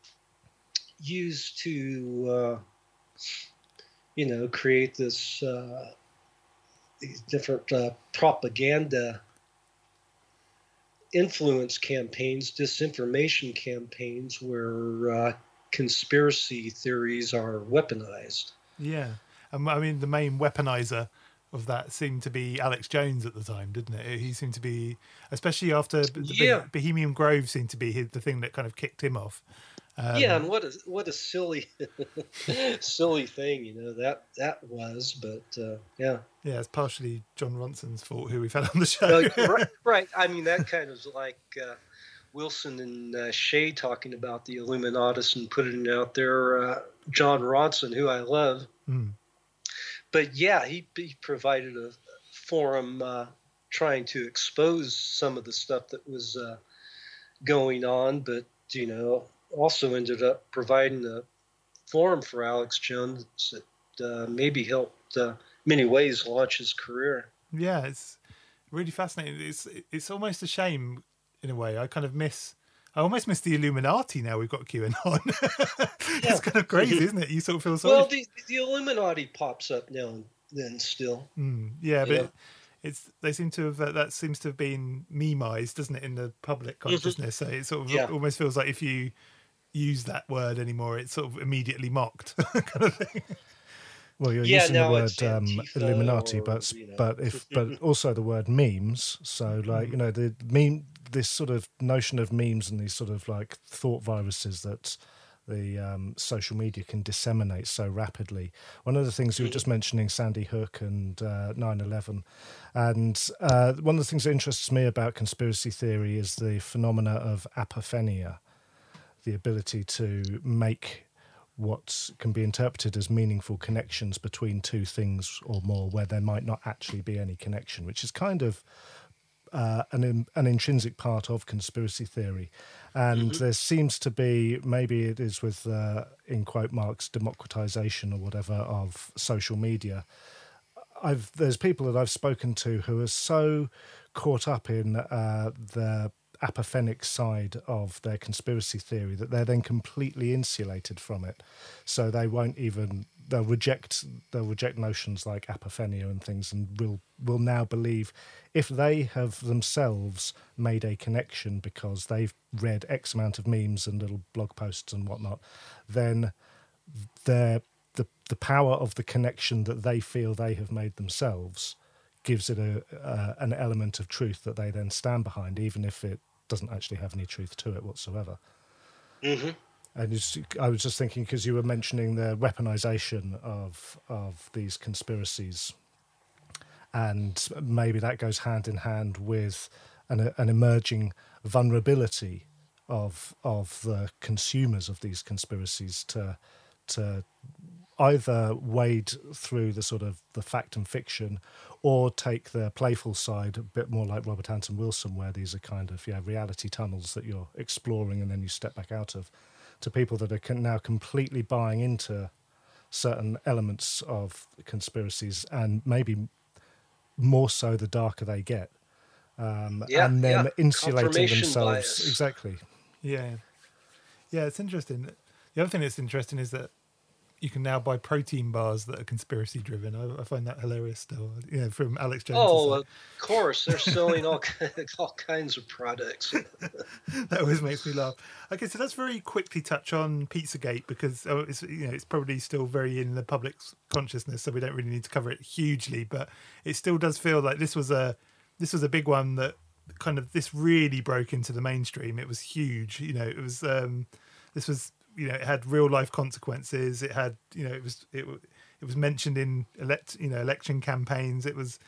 used to uh, you know create this uh, these different uh, propaganda influence campaigns, disinformation campaigns, where uh, conspiracy theories are weaponized. Yeah. Um, I mean, the main weaponizer of that seemed to be Alex Jones at the time, didn't it? He seemed to be, especially after the yeah. Bohemian Grove seemed to be the thing that kind of kicked him off. Um, yeah, and what a what a silly, *laughs* silly thing, you know that that was. But uh, yeah, yeah, it's partially Jon Ronson's fault, who we've had on the show. *laughs* right, right. I mean, that kind of like uh, Wilson and uh, Shea talking about the Illuminatus and putting it out there. Uh, Jon Ronson, who I love, mm but yeah, he, he provided a forum uh, trying to expose some of the stuff that was uh, going on, but you know, also ended up providing a forum for Alex Jones that uh, maybe helped uh, many ways launch his career. Yeah, it's really fascinating. It's it's almost a shame in a way. I kind of miss I almost miss the Illuminati now we've got QAnon. *laughs* it's kind of crazy, isn't it? You sort of feel sorry. Well, the, the Illuminati pops up now and then still. Mm, yeah, but yeah. it's they seem to have uh, that seems to have been memeized, doesn't it, in the public mm-hmm. consciousness? Mm-hmm. So it sort of yeah. almost feels like if you use that word anymore, it's sort of immediately mocked, *laughs* kind of thing. Well, you're yeah, using the word um, Illuminati, or, but you know. but if but *laughs* also the word memes. So like mm. you know the meme this sort of notion of memes and these sort of like thought viruses that the um, social media can disseminate so rapidly. One of the things you were just mentioning, Sandy Hook and uh, 9/11, and uh, one of the things that interests me about conspiracy theory is the phenomena of apophenia, the ability to make what can be interpreted as meaningful connections between two things or more, where there might not actually be any connection, which is kind of uh, an an intrinsic part of conspiracy theory, and mm-hmm. there seems to be maybe it is with uh, in quote marks democratization or whatever of social media. I've there's people that I've spoken to who are so caught up in uh, the apophenic side of their conspiracy theory that they're then completely insulated from it, so they won't even they'll reject they'll reject notions like apophenia and things, and will will now believe if they have themselves made a connection because they've read X amount of memes and little blog posts and whatnot, then the the power of the connection that they feel they have made themselves gives it a uh, an element of truth that they then stand behind, even if it doesn't actually have any truth to it whatsoever. Mm-hmm. And I was just thinking because you were mentioning the weaponization of of these conspiracies, and maybe that goes hand in hand with an, an emerging vulnerability of of the consumers of these conspiracies to to either wade through the sort of the fact and fiction or take the playful side a bit more like Robert Anton Wilson where these are kind of yeah reality tunnels that you're exploring and then you step back out of to people that are now completely buying into certain elements of conspiracies and maybe more so the darker they get um, yeah, and then yeah. insulating themselves bias. exactly yeah yeah it's interesting the other thing that's interesting is that you can now buy protein bars that are conspiracy driven. I, I find that hilarious still. You know, from Alex Jones. Oh, of course, they're selling all *laughs* all kinds of products. *laughs* that always makes me laugh. Okay, so let's very quickly touch on Pizzagate because oh, it's you know it's probably still very in the public's consciousness, so we don't really need to cover it hugely. But it still does feel like this was a this was a big one that kind of this really broke into the mainstream. It was huge. You know, it was um, this was you know it had real life consequences. It had you know it was it it was mentioned in elect you know election campaigns. It was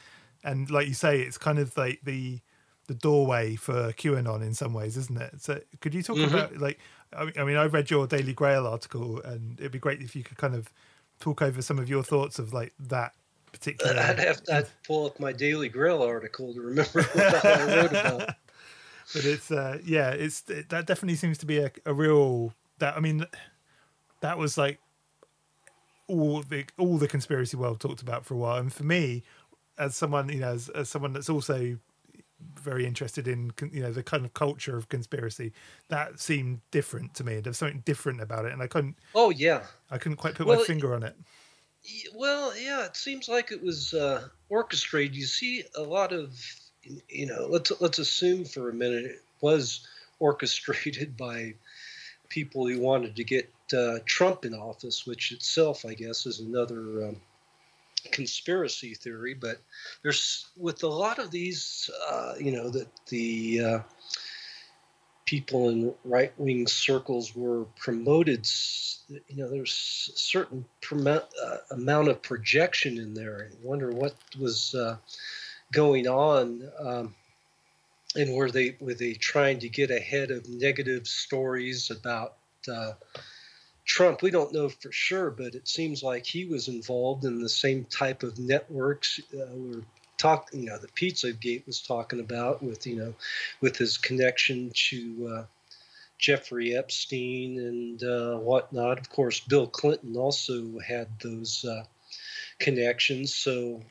and like you say, it's kind of like the the doorway for QAnon in some ways, isn't it? So could you talk Mhm. about like I mean, I mean I read your Daily Grail article and it'd be great if you could kind of talk over some of your thoughts of like that particular I'd have to I'd pull up my Daily Grail article to remember what I wrote about. *laughs* but it's uh yeah it's it, that definitely seems to be a, a real that i mean that was like all the all the conspiracy world talked about for a while and for me as someone you know as, as someone that's also very interested in you know the kind of culture of conspiracy that seemed different to me there's something different about it and i couldn't Oh yeah. i couldn't quite put Well, my finger on it Well, yeah, it seems like it was uh, orchestrated. You see a lot of, you know, let's let's assume for a minute it was orchestrated *laughs* by people who wanted to get uh, Trump in office, which itself, I guess, is another um, conspiracy theory. But there's with a lot of these, uh, you know, that the uh, people in right wing circles were promoted. You know, there's a certain uh, amount of projection in there. I wonder what was uh, going on. Um, and were they were they trying to get ahead of negative stories about uh, Trump? We don't know for sure, but it seems like he was involved in the same type of networks uh, we're talk. You know, the PizzaGate was talking about with you know, with his connection to uh, Jeffrey Epstein and uh, whatnot. Of course, Bill Clinton also had those uh, connections. So,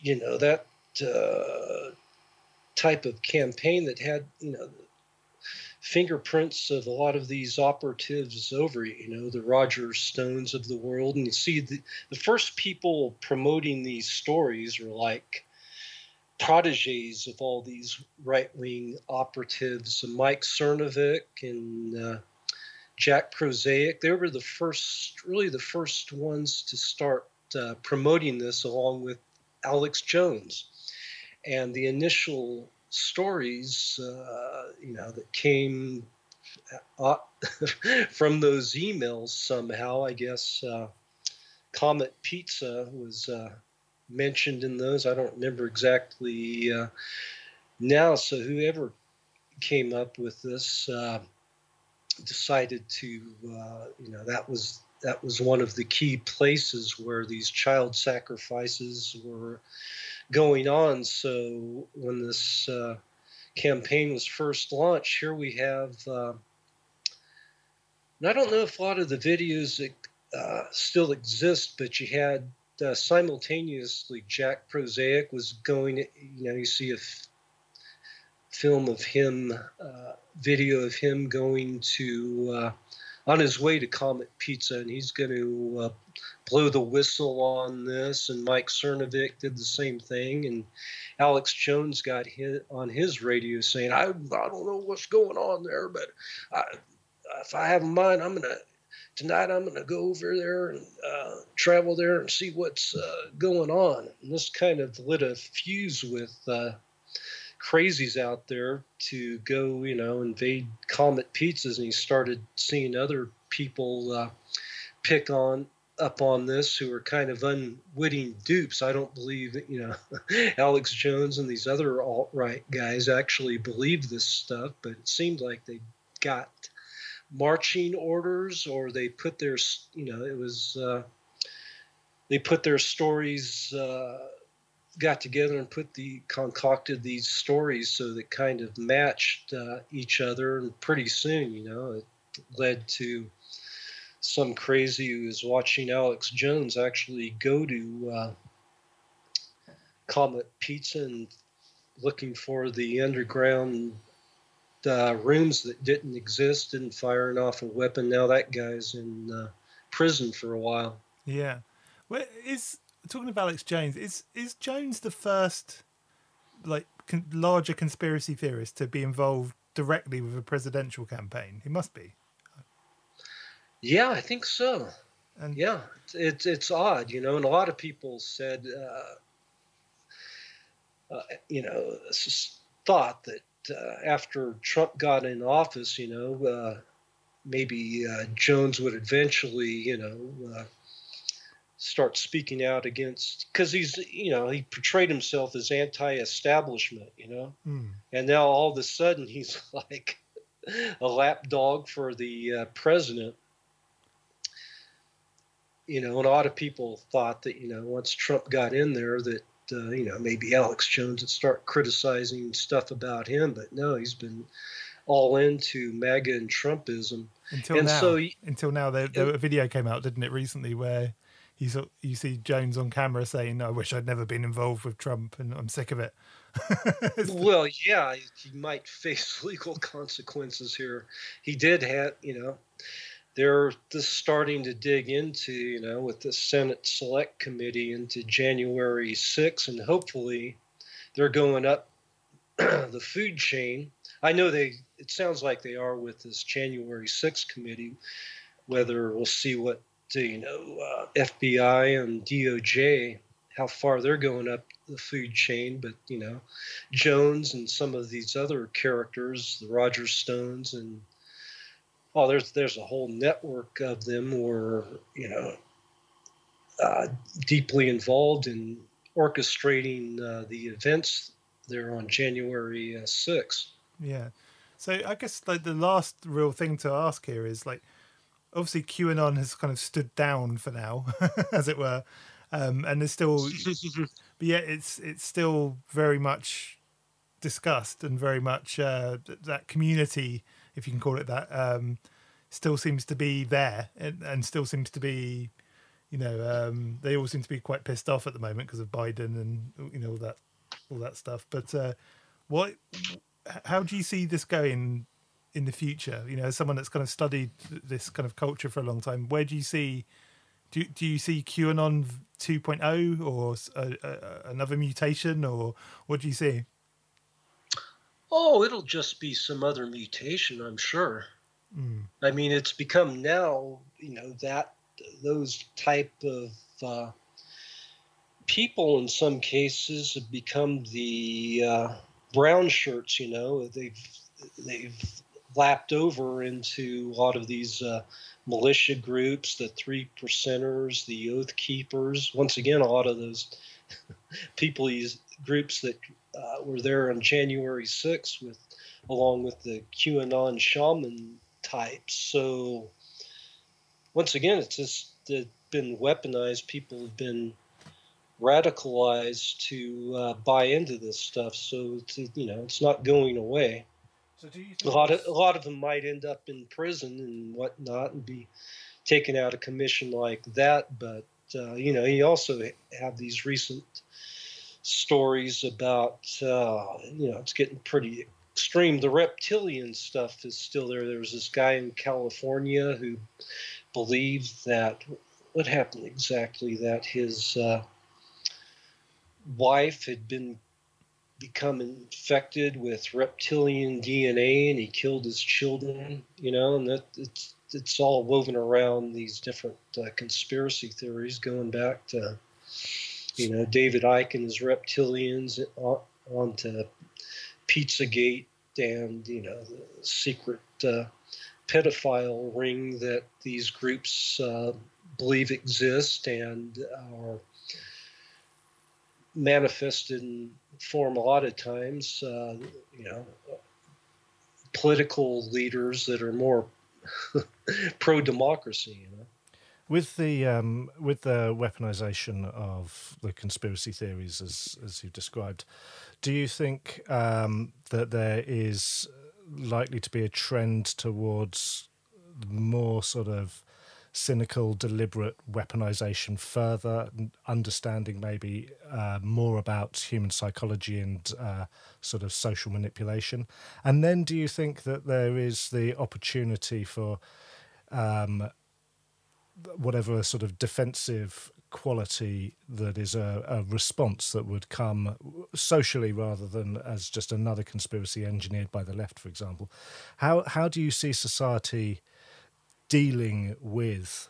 you know that. Uh, type of campaign that had you know fingerprints of a lot of these operatives over you know the roger stones of the world. And you see the, the first people promoting these stories were like proteges of all these right-wing operatives mike cernovich and uh, jack posobiec. They were the first really the first ones to start uh, promoting this along with alex jones and the initial stories, uh, you know, that came uh, *laughs* from those emails somehow, I guess uh, Comet Pizza was uh, mentioned in those. I don't remember exactly uh, now. So whoever came up with this uh, decided to, you know, that was that was one of the key places where these child sacrifices were going on. So when this uh, campaign was first launched, here we have. Uh, and I don't know if a lot of the videos uh, still exist, but you had uh, simultaneously Jack Posobiec was going. You know, you see a f- film of him, uh, video of him going to uh, on his way to Comet Pizza, and he's going to blow the whistle on this. And Mike Cernovich did the same thing, and Alex Jones got hit on his radio saying, "I I don't know what's going on there, but I, if I have a mind, I'm gonna." Tonight I'm to go over there and uh, travel there and see what's uh, going on. And this kind of lit a fuse with uh, crazies out there to go, you know, invade Comet Pizzas, and he started seeing other people uh, pick on up on this who are kind of unwitting dupes. I don't believe that, you know, *laughs* Alex Jones and these other alt right guys actually believe this stuff, but it seemed like they got marching orders or they put their, you know, it was, uh, they put their stories, uh, got together and put the concocted these stories so that kind of matched uh, each other and pretty soon you know it led to some crazy who was watching alex jones actually go to uh, comet pizza and looking for the underground uh, rooms that didn't exist and firing off a weapon now that guy's in uh, prison for a while Yeah. Well, is talking of Alex Jones, is is Jones the first like con- larger conspiracy theorist to be involved directly with a presidential campaign? He must be. Yeah i think so. And Yeah, it's, it's odd, you know, and a lot of people said, uh, uh, you know, thought that uh, after Trump got in office, you know, uh, maybe uh, Jones would eventually, you know, uh, start speaking out against because he's you know he portrayed himself as anti-establishment you know? Mm. and now all of a sudden he's *laughs* like a lapdog for the uh, president you know and a lot of people thought that you know once trump got in there that uh, you know maybe alex jones would start criticizing stuff about him but no he's been all into maga and trumpism Until And now, so until now, there, there, a video came out, didn't it, recently, where you saw, you see Jones on camera saying, "I wish I'd never been involved with Trump, and I'm sick of it." *laughs* well, yeah, he might face *laughs* legal consequences here. He did have, you know, they're just starting to dig into, you know, with the Senate Select Committee into January 6th, and hopefully they're going up *clears throat* the food chain. I know they, it sounds like they are with this January 6th committee, whether we'll see what, you know, uh, FBI and DOJ, how far they're going up the food chain, but, you know, Jones and some of these other characters, the Roger Stones, and oh, there's there's a whole network of them who are you know uh, deeply involved in orchestrating uh, the events there on January uh, sixth. Yeah. So I guess like the last real thing to ask here is like obviously QAnon has kind of stood down for now, *laughs* as it were. Um, and there's still *laughs* but yet it's it's still very much discussed and very much uh, that community, if you can call it that, um, still seems to be there and, and still seems to be, you know, um, they all seem to be quite pissed off at the moment because of Biden and you know all that all that stuff. But uh, what, how do you see this going in the future? You know, as someone that's kind of studied this kind of culture for a long time, where do you see? Do, do you see QAnon 2.0 or a, a, another mutation, or what do you see? Oh, it'll just be some other mutation, I'm sure. Mm. I mean, it's become now, you know, that those type of uh, people in some cases have become the uh, brown shirts. You know, they've they've lapped over into a lot of these uh, militia groups, the three percenters, the oath keepers. Once again, a lot of those *laughs* people, these groups that uh, were there on January 6th with, along with the QAnon shaman types. So once again, it's just uh, been weaponized. People have been radicalized to uh, buy into this stuff. So it's, you know, it's not going away. So do you A lot of a lot of them might end up in prison and whatnot and be taken out of commission like that. But uh, you know, you also have these recent stories about uh, you know it's getting pretty extreme. The reptilian stuff is still there. There was this guy in California who believed that what happened exactly that his uh, wife had been become infected with reptilian DNA and he killed his children, you know, and that it's it's all woven around these different uh, conspiracy theories going back to you know David Icke and his reptilians on, onto Pizzagate and you know the secret uh, pedophile ring that these groups uh, believe exist and are manifested in form a lot of times, uh, you know, political leaders that are more *laughs* pro democracy, you know. With the um, with the weaponization of the conspiracy theories, as as you've described, do you think um, that there is likely to be a trend towards more sort of cynical, deliberate weaponization further, understanding maybe uh, more about human psychology and uh, sort of social manipulation? And then do you think that there is the opportunity for um, whatever sort of defensive quality that is a, a response that would come socially rather than as just another conspiracy engineered by the left, for example. How how do you see society dealing with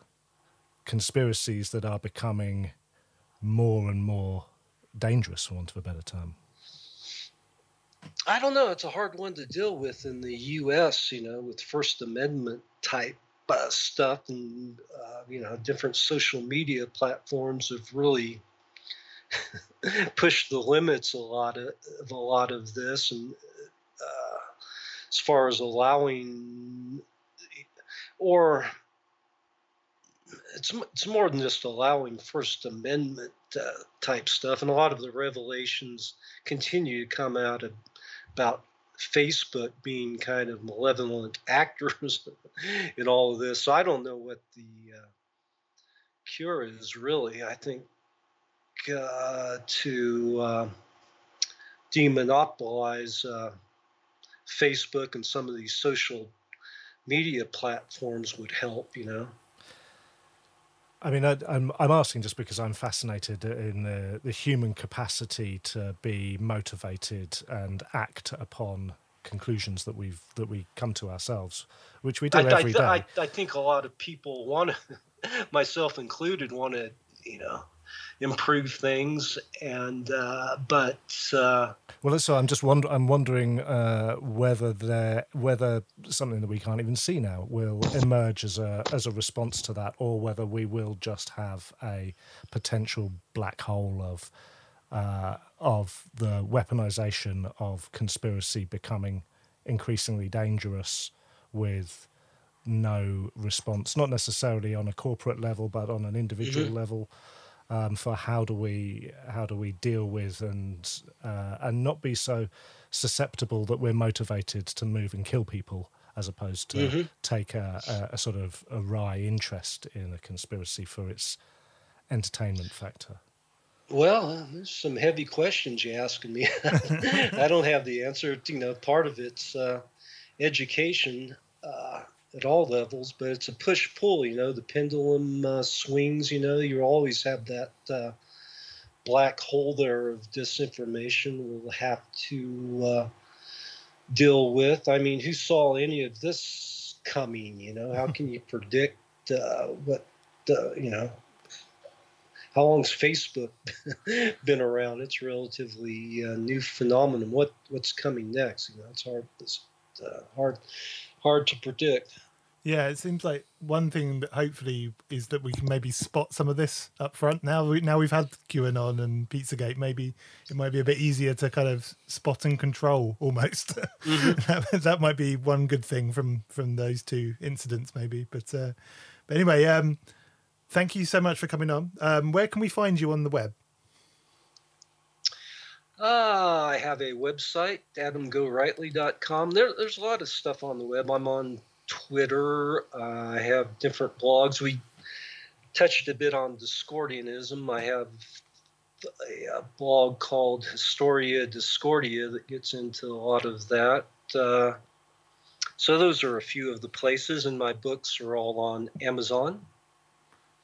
conspiracies that are becoming more and more dangerous, for want of a better term? I don't know. It's a hard one to deal with in the U.S., you know, with First Amendment type uh, stuff and uh, you know different social media platforms have really *laughs* pushed the limits a lot of, of a lot of this. And uh, as far as allowing or it's it's more than just allowing First Amendment uh, type stuff, and a lot of the revelations continue to come out of, about Facebook being kind of malevolent *laughs* actors in all of this. So I don't know what the uh, cure is really. I think uh, to uh, demonopolize uh, Facebook and some of these social media platforms would help. You know. I mean, I, am I'm, I'm asking just because I'm fascinated in the, the human capacity to be motivated and act upon conclusions that we've that we come to ourselves, which we do I, every I, day. I, I think a lot of people want to, *laughs* myself included, want to you know improve things and uh, but uh, well so i'm just wonder i'm wondering uh, whether there whether something that we can't even see now will emerge as a as a response to that or whether we will just have a potential black hole of uh, of the weaponization of conspiracy becoming increasingly dangerous with no response not necessarily on a corporate level but on an individual mm-hmm. level um, for how do we how do we deal with and uh, and not be so susceptible that we're motivated to move and kill people as opposed to mm-hmm. take a, a, a, sort of a wry interest in a conspiracy for its entertainment factor. Well, there's some heavy questions you're asking me. *laughs* I don't have the answer. You know, part of it's uh, education. Uh, at all levels, but it's a push pull. You know, the pendulum uh, swings. You know, you always have that uh, black hole there of disinformation. We'll have to uh, deal with. I mean, who saw any of this coming? You know, how can you *laughs* predict uh, what the you know? How long's Facebook *laughs* been around? It's relatively uh, new phenomenon. What what's coming next? You know, it's hard. It's uh, hard hard to predict. Yeah, it seems like one thing that hopefully is that we can maybe spot some of this up front. Now, we, now we've had QAnon and Pizzagate, maybe it might be a bit easier to kind of spot and control almost. *laughs* Mm-hmm. that, that, might be one good thing from from those two incidents, maybe. But uh, but anyway, um, thank you so much for coming on. Um, where can we find you on the web? Uh, I have a website, adamgorightly.com. There, there's a lot of stuff on the web. I'm on Twitter. Uh, I have different blogs. We touched a bit on Discordianism. I have a, a blog called Historia Discordia that gets into a lot of that. Uh, so those are a few of the places, and my books are all on Amazon.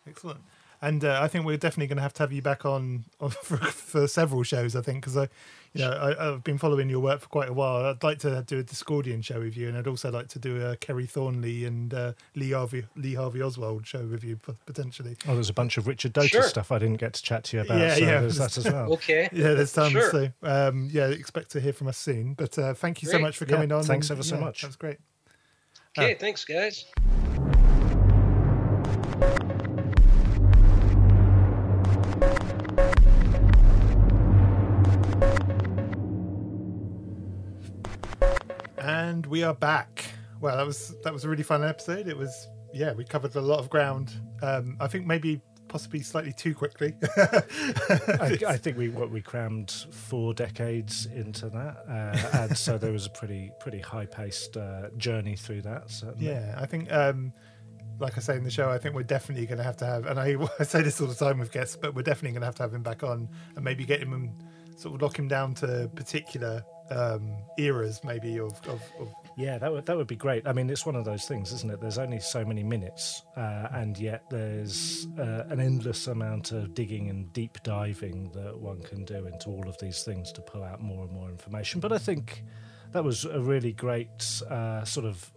Excellent. And uh, I think we're definitely going to have to have you back on, on *laughs* for, for, several shows. I think because I, you know, I, have been following your work for quite a while. I'd like to do a Discordian show with you, and I'd also like to do a Kerry Thornley and uh, Lee Harvey Lee Harvey Oswald show with you potentially. Oh, there's a bunch of Richard Doty sure. stuff I didn't get to chat to you about. Yeah, so yeah, there's that as well. *laughs* okay. Yeah, there's tons. Sure. So um, yeah, expect to hear from us soon. But uh, thank you great. so much for coming yeah, on. Thanks and, ever so yeah, much. That's great. Okay, uh, thanks, guys. And we are back. Well, that was that was a really fun episode. It was yeah, we covered a lot of ground. Um, I think maybe possibly slightly too quickly. *laughs* I, I, think we what we crammed four decades into that, uh, and so there was a pretty pretty high paced uh, journey through that. Certainly. Yeah, I think. Um, like I say in the show, I think we're definitely going to have to have, and I, *laughs* I say this all the time with guests, but we're definitely going to have to have him back on and maybe get him and sort of lock him down to particular um, eras, maybe of, of, of, Yeah, that would that would be great. I mean, it's one of those things, isn't it? There's only so many minutes, uh, and yet there's uh, an endless amount of digging and deep diving that one can do into all of these things to pull out more and more information. But I think that was a really great uh, sort of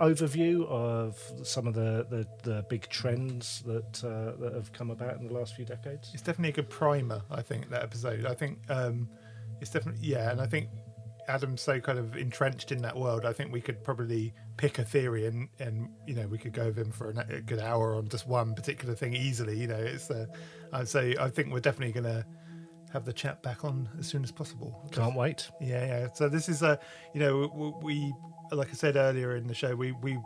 overview of some of the, the, the big trends that uh, that have come about in the last few decades. It's definitely a good primer. I think that episode. I think um, it's definitely yeah, and I think Adam's so kind of entrenched in that world. I think we could probably pick a theory and and you know we could go with him for a, good hour on just one particular thing easily. You know, it's uh, I'd say I think we're definitely going to have the chat back on as soon as possible. Can't wait. Yeah, yeah. So this is a, you know, we, we like I said earlier in the show, we we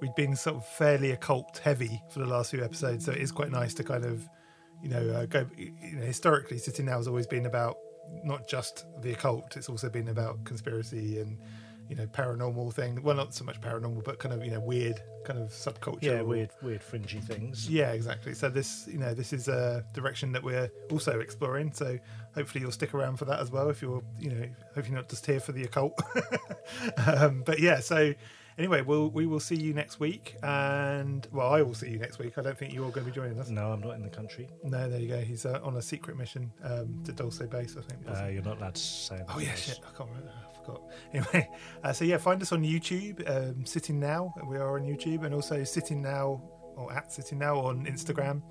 we've been sort of fairly occult heavy for the last few episodes, so it is quite nice to kind of, you know, uh, go. You know, historically, sitting now has always been about not just the occult; it's also been about conspiracy and you know paranormal thing. Well, not so much paranormal, but kind of you know weird kind of subculture. Yeah, weird, weird, fringy things. Yeah, exactly. So this, you know, this is a direction that we're also exploring. So hopefully you'll stick around for that as well. If you're, you know, hope you're not just here for the occult. *laughs* um, but yeah, so anyway, we'll we will see you next week, and well, I will see you next week. I don't think you're all going to be joining us. No, I'm not in the country. No, there you go. He's uh, on a secret mission um, to Dulce Base, I think. Uh, you're not allowed to say. that. Oh yeah, shit! I can't remember. I forgot. *laughs* Anyway, uh, so yeah, find us on YouTube. Um, Sitting now, we are on YouTube, and also Sitting now or at Sitting now on Instagram.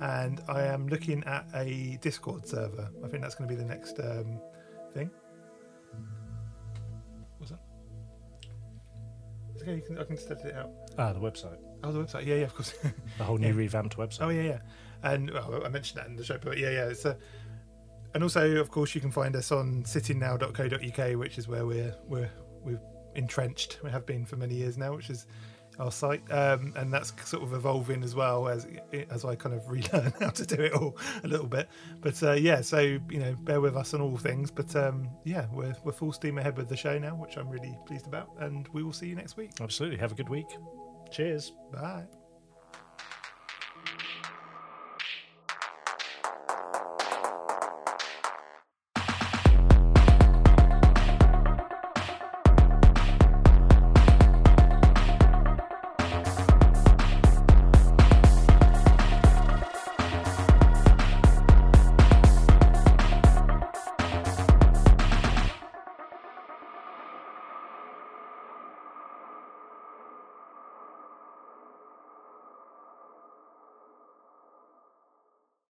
And I am looking at a Discord server. I think that's going to be the next um, thing. Okay, you can, I can edit it out. Ah, the website. Oh, the website. Yeah, yeah, of course. The whole new *laughs* Yeah. revamped website. Oh yeah, yeah. And well, I mentioned that in the show, but yeah, yeah. It's a, and also, of course, you can find us on sittingnow.co.uk, which is where we're we're we're entrenched. We have been for many years now, which is our site, um, and that's sort of evolving as well as as I kind of *laughs* relearn how to do it all a little bit. But uh, yeah, so you know, bear with us on all things. But um, yeah, we're we're full steam ahead with the show now, which I'm really pleased about, and we will see you next week. Absolutely. Have a good week. Cheers. Bye.